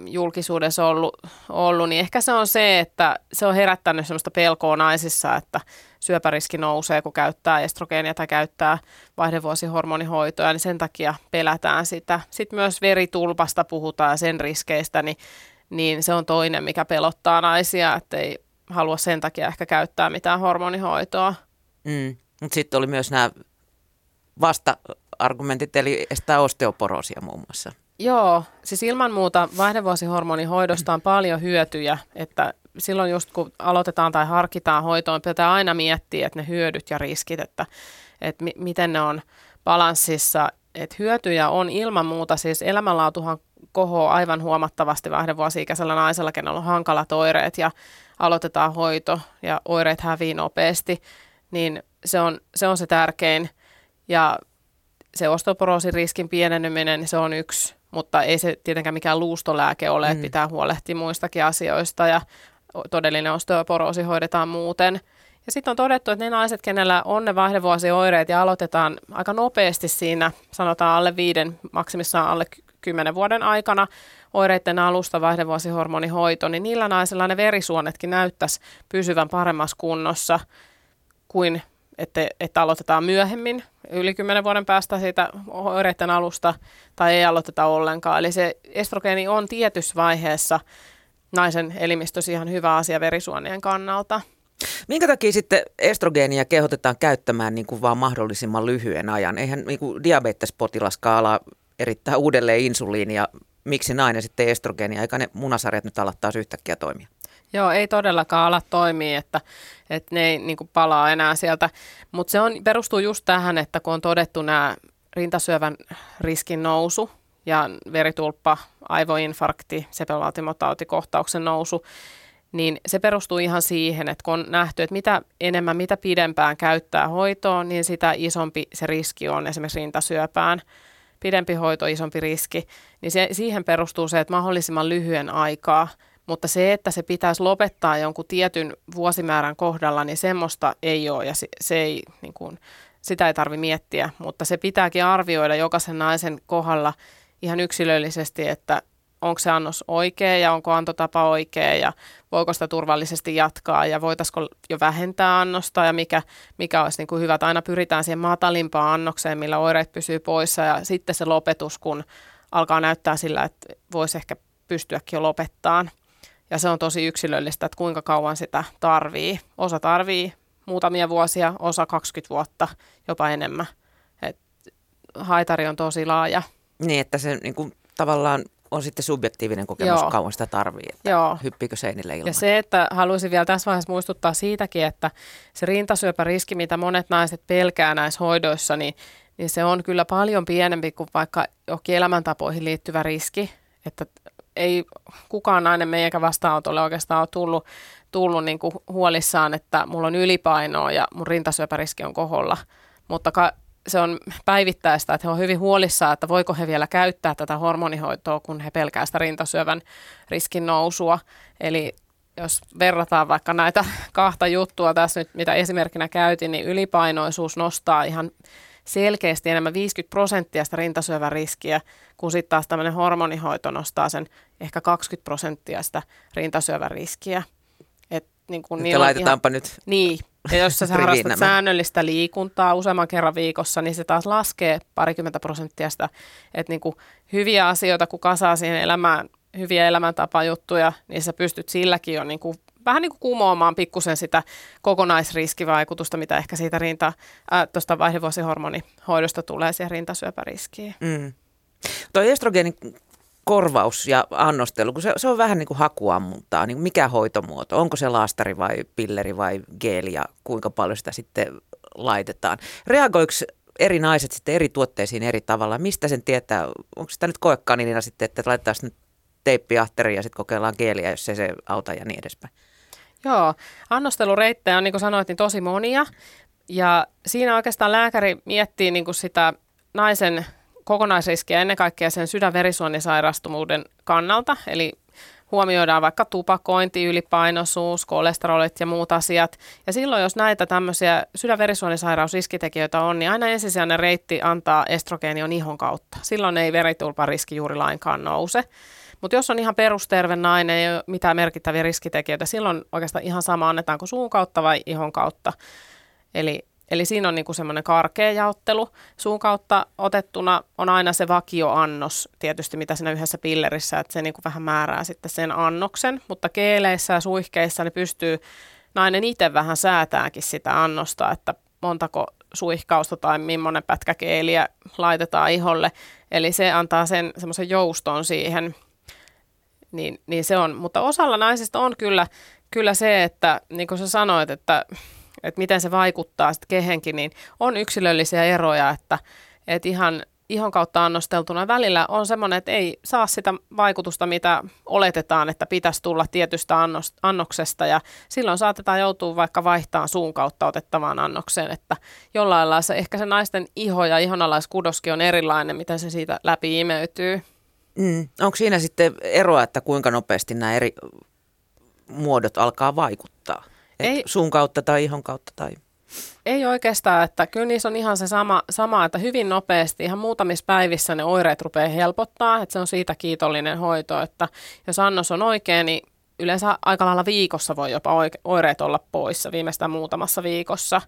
julkisuudessa ollut, ollut, niin ehkä se on se, että se on herättänyt sellaista pelkoa naisissa, että syöpäriski nousee, kun käyttää estrogeenia tai käyttää vaihdevuosihormonihoitoja, niin sen takia pelätään sitä. Sitten myös veritulpasta puhutaan ja sen riskeistä, niin, niin se on toinen, mikä pelottaa naisia, että ei halua sen takia ehkä käyttää mitään hormonihoitoa. Mm. Mutta sitten oli myös nämä vasta-argumentit, eli estää osteoporoosia muun muassa. Joo, siis ilman muuta vaihdevuosihormonihoidosta on paljon hyötyjä, että silloin just kun aloitetaan tai harkitaan hoitoon, pitää aina miettiä, että ne hyödyt ja riskit, että, että mi- miten ne on balanssissa. Että hyötyjä on ilman muuta, siis elämänlaatuhan kohoaa aivan huomattavasti vaihdevuosi-ikäisellä naisella, kenellä on hankalat oireet ja aloitetaan hoito ja oireet hävii nopeasti, niin se on se, on se tärkein. Ja se osteoporoosin riskin pienenyminen, se on yksi, mutta ei se tietenkään mikään luustolääke ole, mm. että pitää huolehtia muistakin asioista ja todellinen osteoporoosi hoidetaan muuten. Ja sitten on todettu, että ne naiset, kenellä on ne vaihdevuosioireet ja aloitetaan aika nopeasti siinä, sanotaan alle viiden, maksimissaan alle kymmenen vuoden aikana oireiden alusta vaihdevuosihormonihoito, niin niillä naisilla ne verisuonetkin näyttäisi pysyvän paremmassa kunnossa kuin että, että aloitetaan myöhemmin, yli 10 vuoden päästä siitä oireiden alusta, tai ei aloiteta ollenkaan. Eli se estrogeeni on tietyssä vaiheessa naisen elimistössä ihan hyvä asia verisuonien kannalta. Minkä takia sitten estrogeenia kehotetaan käyttämään niin kuin vaan mahdollisimman lyhyen ajan? Eihän niin kuin diabetespotilaskaan ala erittäin uudelleen insuliinia. Miksi nainen sitten estrogeenia? Eikä ne munasarjat nyt ala taas yhtäkkiä toimia? Joo, ei todellakaan ala toimia, että, että ne ei niin palaa enää sieltä. Mutta se on, perustuu just tähän, että kun on todettu nämä rintasyövän riskin nousu ja veritulppa, aivoinfarkti, sepelvaltimotautikohtauksen nousu, niin se perustuu ihan siihen, että kun on nähty, että mitä enemmän, mitä pidempään käyttää hoitoa, niin sitä isompi se riski on esimerkiksi rintasyöpään. Pidempi hoito, isompi riski. Niin se, siihen perustuu se, että mahdollisimman lyhyen aikaa – mutta se, että se pitäisi lopettaa jonkun tietyn vuosimäärän kohdalla, niin semmoista ei ole ja se, se ei, niin kuin, sitä ei tarvitse miettiä. Mutta se pitääkin arvioida jokaisen naisen kohdalla ihan yksilöllisesti, että onko se annos oikea ja onko antotapa oikea ja voiko sitä turvallisesti jatkaa ja voitaisiko jo vähentää annosta ja mikä, mikä olisi niin kuin hyvä. Aina pyritään siihen matalimpaan annokseen, millä oireet pysyy poissa ja sitten se lopetus, kun alkaa näyttää sillä, että voisi ehkä pystyäkin jo lopettamaan. Ja se on tosi yksilöllistä, että kuinka kauan sitä tarvii. Osa tarvii muutamia vuosia, osa 20 vuotta, jopa enemmän. Et haitari on tosi laaja. Niin, että se niin kuin, tavallaan on sitten subjektiivinen kokemus, Joo. kauan sitä tarvii, että Joo. hyppikö seinille ilman. Ja se, että haluaisin vielä tässä vaiheessa muistuttaa siitäkin, että se rintasyöpäriski, mitä monet naiset pelkää näissä hoidoissa, niin, niin se on kyllä paljon pienempi kuin vaikka johonkin elämäntapoihin liittyvä riski. Että ei kukaan nainen meidänkä vastaanotolle oikeastaan ole tullut, tullut niin kuin huolissaan, että mulla on ylipainoa ja mun rintasyöpäriski on koholla. Mutta ka- se on päivittäistä, että he on hyvin huolissaan, että voiko he vielä käyttää tätä hormonihoitoa, kun he pelkää sitä rintasyövän riskin nousua. Eli jos verrataan vaikka näitä kahta juttua tässä nyt, mitä esimerkkinä käytin, niin ylipainoisuus nostaa ihan selkeästi enemmän 50 prosenttia sitä rintasyövän riskiä, kun sitten taas tämmöinen hormonihoito nostaa sen ehkä 20 prosenttia sitä rintasyövän riskiä. Et niin kun niin laitetaanpa ihan, nyt Niin, ja jos sä <laughs> harrastat säännöllistä liikuntaa useamman kerran viikossa, niin se taas laskee parikymmentä prosenttia sitä, että niin hyviä asioita, kun kasaa siihen elämään, hyviä elämäntapajuttuja, niin sä pystyt silläkin jo niin kuin vähän niin kuin kumoamaan pikkusen sitä kokonaisriskivaikutusta, mitä ehkä siitä rinta, tuosta vaihdevuosihormonihoidosta tulee siihen rintasyöpäriskiin. Mm. Tuo estrogeenin korvaus ja annostelu, kun se, se on vähän niin kuin hakuammuntaa, niin mikä hoitomuoto, onko se laastari vai pilleri vai geeli ja kuinka paljon sitä sitten laitetaan. Reagoiko eri naiset sitten eri tuotteisiin eri tavalla? Mistä sen tietää? Onko sitä nyt koekaninina sitten, että laitetaan nyt teippiahteri ja sitten kokeillaan geeliä, jos se se auta ja niin edespäin? Joo, annostelureittejä on niin kuin sanoit, niin tosi monia. Ja siinä oikeastaan lääkäri miettii niin kuin sitä naisen kokonaisriskiä ennen kaikkea sen sydänverisuonisairastuvuuden kannalta. Eli huomioidaan vaikka tupakointi, ylipainoisuus, kolesterolit ja muut asiat. Ja silloin, jos näitä tämmöisiä sydänverisuonisairausriskitekijöitä on, niin aina ensisijainen reitti antaa estrogeeni on ihon kautta. Silloin ei veritulpariski juuri lainkaan nouse. Mutta jos on ihan perusterve nainen, ei ole mitään merkittäviä riskitekijöitä, silloin oikeastaan ihan sama annetaanko suun kautta vai ihon kautta. Eli, eli siinä on niinku semmoinen karkea jaottelu. Suun kautta otettuna on aina se vakioannos tietysti, mitä siinä yhdessä pillerissä, että se niinku vähän määrää sitten sen annoksen. Mutta keeleissä ja suihkeissa ne pystyy nainen itse vähän säätääkin sitä annosta, että montako suihkausta tai millainen pätkä keeliä laitetaan iholle. Eli se antaa sen semmoisen jouston siihen, niin, niin se on. Mutta osalla naisista on kyllä, kyllä se, että niin kuin sä sanoit, että, että miten se vaikuttaa sitten kehenkin, niin on yksilöllisiä eroja, että, että ihan ihon kautta annosteltuna välillä on semmoinen, että ei saa sitä vaikutusta, mitä oletetaan, että pitäisi tulla tietystä annoksesta ja silloin saatetaan joutua vaikka vaihtamaan suun kautta otettavaan annokseen, että jollain lailla se, ehkä se naisten iho ja ihonalaiskudoskin on erilainen, miten se siitä läpi imeytyy. Mm. Onko siinä sitten eroa, että kuinka nopeasti nämä eri muodot alkaa vaikuttaa? Ei. Suun kautta tai ihon kautta tai... Ei oikeastaan, että kyllä niissä on ihan se sama, sama, että hyvin nopeasti, ihan muutamissa päivissä ne oireet rupeaa helpottaa, että se on siitä kiitollinen hoito, että jos annos on oikein, niin yleensä aika lailla viikossa voi jopa oireet olla poissa, viimeistään muutamassa viikossa.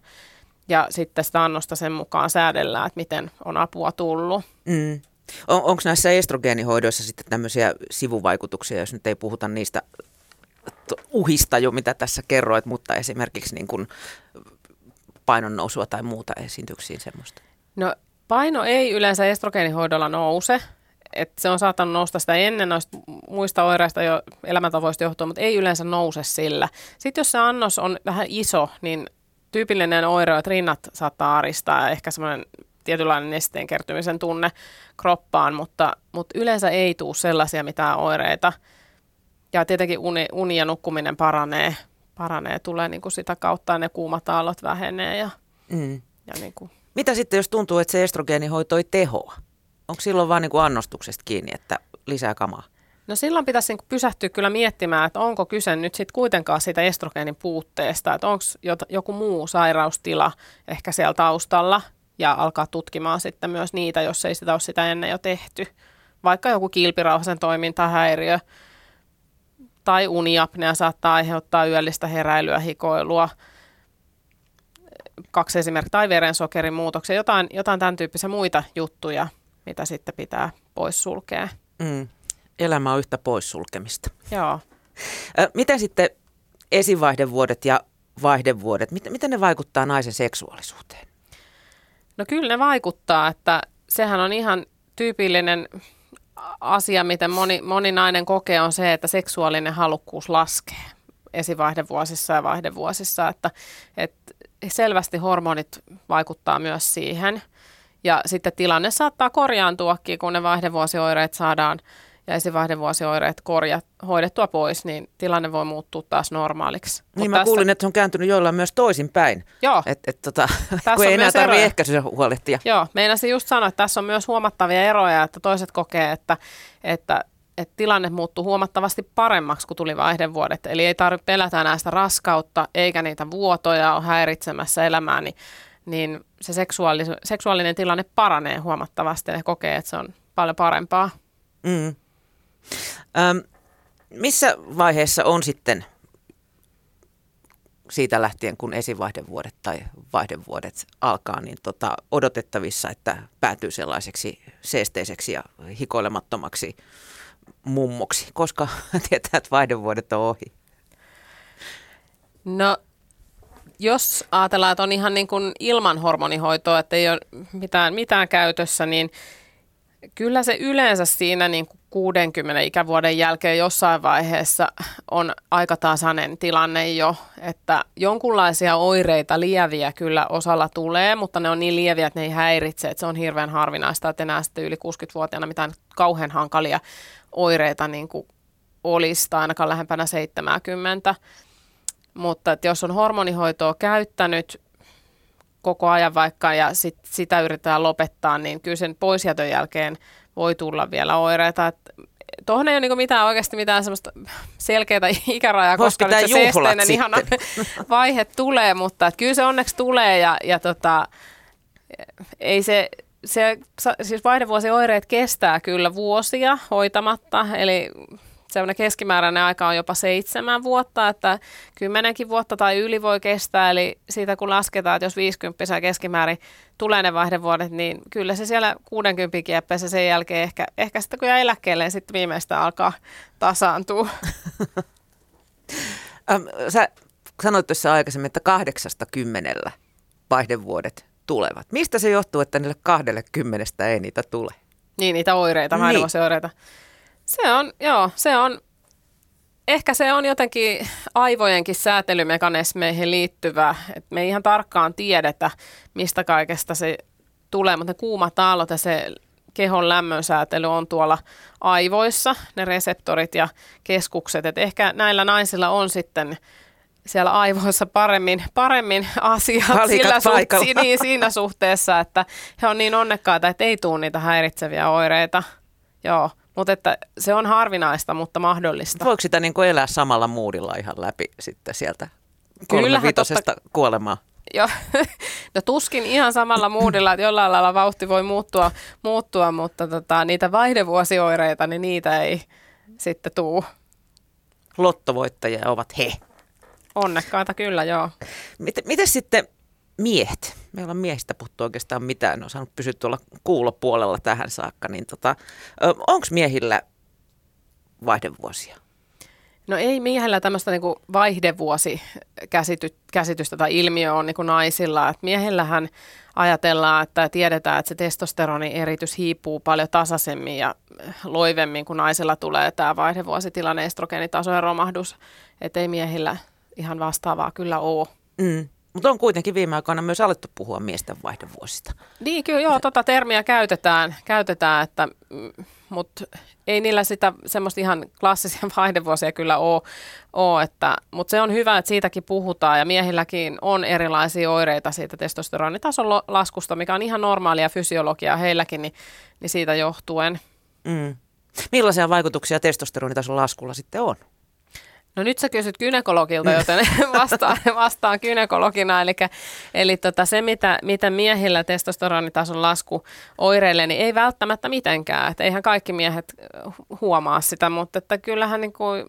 Ja sitten sitä annosta sen mukaan säädellään, että miten on apua tullut. Mm. On, Onko näissä estrogeenihoidoissa sitten tämmöisiä sivuvaikutuksia, jos nyt ei puhuta niistä uhista jo, mitä tässä kerroit, mutta esimerkiksi niin kuin painon nousua tai muuta esiintyksiin semmoista? No paino ei yleensä estrogeenihoidolla nouse. Et se on saattanut nousta sitä ennen noista muista oireista jo elämäntavoista johtua, mutta ei yleensä nouse sillä. Sitten jos se annos on vähän iso, niin tyypillinen oire että rinnat saattaa aristaa ja ehkä semmoinen tietynlainen nesteen kertymisen tunne kroppaan, mutta, mutta yleensä ei tule sellaisia mitään oireita. Ja tietenkin uni, uni ja nukkuminen paranee paranee, tulee niin kuin sitä kautta ne kuumat aallot vähenee. Ja, mm. ja niin kuin. Mitä sitten, jos tuntuu, että se estrogeenihoito ei tehoa? Onko silloin vain niin kuin annostuksesta kiinni, että lisää kamaa? No silloin pitäisi niin pysähtyä kyllä miettimään, että onko kyse nyt sitten kuitenkaan siitä estrogeenin puutteesta, että onko joku muu sairaustila ehkä siellä taustalla ja alkaa tutkimaan sitten myös niitä, jos ei sitä ole sitä ennen jo tehty. Vaikka joku kilpirauhasen toimintahäiriö, tai uniapnea saattaa aiheuttaa yöllistä heräilyä, hikoilua, kaksi esimerkkiä, tai verensokerin muutoksia, jotain, jotain tämän tyyppisiä muita juttuja, mitä sitten pitää poissulkea. Mm. Elämä on yhtä poissulkemista. Joo. Miten sitten esivaihdevuodet ja vaihdevuodet, miten, miten ne vaikuttaa naisen seksuaalisuuteen? No kyllä ne vaikuttaa, että sehän on ihan tyypillinen asia, miten moni, moni nainen kokee, on se, että seksuaalinen halukkuus laskee esivaihdevuosissa ja vaihdevuosissa, että, että selvästi hormonit vaikuttaa myös siihen. Ja sitten tilanne saattaa korjaantuakin, kun ne vaihdevuosioireet saadaan ja esivaihevuosioireet korja, hoidettua pois, niin tilanne voi muuttua taas normaaliksi. Niin Mut mä tässä... kuulin, että se on kääntynyt joillain myös toisinpäin. Joo. Et, et, tota, <laughs> kun ei enää tarvitse ehkäisyä huolehtia. Joo, meinasin just sanoa, että tässä on myös huomattavia eroja, että toiset kokee, että, että että tilanne muuttuu huomattavasti paremmaksi, kun tuli vaihdevuodet. Eli ei tarvitse pelätä enää sitä raskautta, eikä niitä vuotoja ole häiritsemässä elämää, niin, niin se seksuaalis- seksuaalinen tilanne paranee huomattavasti ja kokee, että se on paljon parempaa. Mm. Öm, missä vaiheessa on sitten siitä lähtien, kun esivaihdevuodet tai vaihdevuodet alkaa, niin tota, odotettavissa, että päätyy sellaiseksi seesteiseksi ja hikoilemattomaksi mummoksi, koska <laughs> tietää, että vaihdevuodet on ohi? No, jos ajatellaan, että on ihan niin kuin ilman hormonihoitoa, että ei ole mitään, mitään käytössä, niin kyllä se yleensä siinä niin kuin 60 ikävuoden jälkeen jossain vaiheessa on aika tasainen tilanne jo, että jonkunlaisia oireita lieviä kyllä osalla tulee, mutta ne on niin lieviä, että ne ei häiritse, että se on hirveän harvinaista, että enää sitten yli 60-vuotiaana mitään kauhean hankalia oireita niin kuin olisi, tai ainakaan lähempänä 70. Mutta että jos on hormonihoitoa käyttänyt koko ajan vaikka ja sit, sitä yritetään lopettaa, niin kyllä sen poisjätön jälkeen voi tulla vielä oireita. Tuohon ei ole niin mitään oikeasti mitään semmoista selkeää <laughs> ikärajaa, koska nyt se seesteinen ihana <laughs> vaihe tulee, mutta että kyllä se onneksi tulee ja, ja tota, ei se, se, siis vaihdevuosioireet kestää kyllä vuosia hoitamatta, eli semmoinen keskimääräinen aika on jopa seitsemän vuotta, että kymmenenkin vuotta tai yli voi kestää, eli siitä kun lasketaan, että jos 50 keskimäärin tulee ne vaihdevuodet, niin kyllä se siellä 60 kieppeessä sen jälkeen ehkä, ehkä sitten kun jää eläkkeelle, niin sitten viimeistä alkaa tasaantua. <laughs> Sä sanoit tuossa aikaisemmin, että kahdeksasta kymmenellä vaihdevuodet tulevat. Mistä se johtuu, että niille kahdelle kymmenestä ei niitä tule? Niin, niitä oireita, Niin. niin. Se on, joo, se on, ehkä se on jotenkin aivojenkin säätelymekanismeihin liittyvä, että me ei ihan tarkkaan tiedetä, mistä kaikesta se tulee, mutta ne kuumat aallot ja se kehon lämmönsäätely on tuolla aivoissa, ne reseptorit ja keskukset, että ehkä näillä naisilla on sitten siellä aivoissa paremmin, paremmin asiat sillä suht, niin, siinä suhteessa, että he on niin onnekkaita, että ei tule niitä häiritseviä oireita. Joo, mutta että se on harvinaista, mutta mahdollista. Voiko sitä niin kuin elää samalla muudilla ihan läpi sitten sieltä kolmevitosesta kuolemaan? Joo, <laughs> no tuskin ihan samalla moodilla, että jollain lailla vauhti voi muuttua, muuttua mutta tota, niitä vaihdevuosioireita, niin niitä ei sitten tuu. Lottovoittajia ovat he. Onnekkaita kyllä, joo. Miten, miten sitten miehet? Me ei olla miehistä puhuttu oikeastaan mitään, ne on saanut pysyä tuolla kuulopuolella tähän saakka. Niin tota, Onko miehillä vaihdevuosia? No ei miehellä tämmöistä niinku vaihdevuosikäsitystä tai ilmiö on niinku naisilla. Et miehellähän ajatellaan, että tiedetään, että se testosteronin eritys hiipuu paljon tasaisemmin ja loivemmin, kun naisilla tulee tämä vaihdevuositilanne, estrogeenitasojen romahdus. Että ei miehillä ihan vastaavaa kyllä ole. Mm. Mutta on kuitenkin viime aikoina myös alettu puhua miesten vaihdevuosista. Niin, kyllä joo, tota termiä käytetään, käytetään että, mutta ei niillä sitä semmoista ihan klassisia <laughs> vaihdevuosia kyllä ole, ole että, mutta se on hyvä, että siitäkin puhutaan ja miehilläkin on erilaisia oireita siitä testosteronitason laskusta, mikä on ihan normaalia fysiologiaa heilläkin, niin, niin siitä johtuen. Mm. Millaisia vaikutuksia testosteronitason laskulla sitten on? No nyt sä kysyt gynekologilta, joten <laughs> vastaan, vastaan gynekologina. Eli, eli tota, se, mitä, mitä miehillä testosteronitason lasku oireilee, niin ei välttämättä mitenkään. Et eihän kaikki miehet huomaa sitä, mutta että kyllähän niin kuin,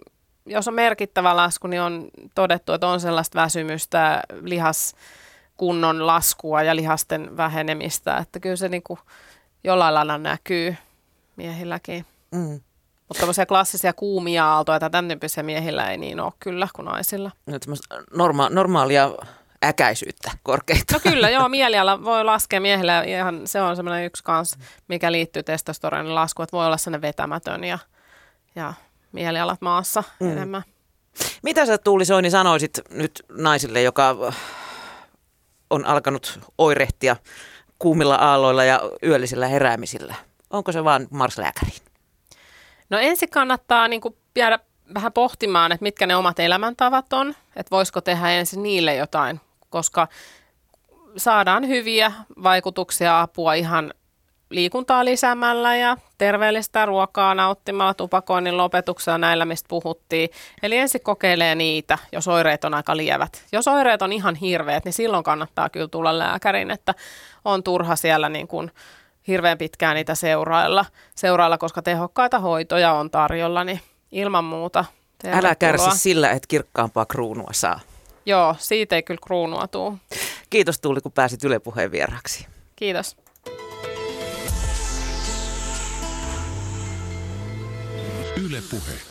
jos on merkittävä lasku, niin on todettu, että on sellaista väsymystä, lihaskunnon laskua ja lihasten vähenemistä. Että kyllä se niin kuin jollain lailla näkyy miehilläkin. Mm. Mutta tämmöisiä klassisia kuumia aaltoja tai tämän tyyppisiä miehillä ei niin ole kyllä kuin naisilla. No, norma- normaalia äkäisyyttä korkeita. No kyllä, joo, mieliala voi laskea miehillä. ja Ihan, se on semmoinen yksi kans, mikä liittyy testosteronin laskuun, että voi olla sellainen vetämätön ja, ja mielialat maassa mm. enemmän. Mitä sä Tuuli Soini sanoisit nyt naisille, joka on alkanut oirehtia kuumilla aalloilla ja yöllisillä heräämisillä? Onko se vaan marslääkäriin? No ensin kannattaa niin kuin jäädä vähän pohtimaan, että mitkä ne omat elämäntavat on, että voisiko tehdä ensin niille jotain, koska saadaan hyviä vaikutuksia apua ihan liikuntaa lisäämällä ja terveellistä ruokaa nauttimalla, tupakoinnin lopetuksella näillä, mistä puhuttiin. Eli ensin kokeilee niitä, jos oireet on aika lievät. Jos oireet on ihan hirveät, niin silloin kannattaa kyllä tulla lääkäriin, että on turha siellä niin kuin hirveän pitkään niitä seurailla, seurailla, koska tehokkaita hoitoja on tarjolla, niin ilman muuta Älä kärsi sillä, että kirkkaampaa kruunua saa. Joo, siitä ei kyllä kruunua tuu. Kiitos Tuuli, kun pääsit Yle Puheen vieraksi. Kiitos. Yle Puhe.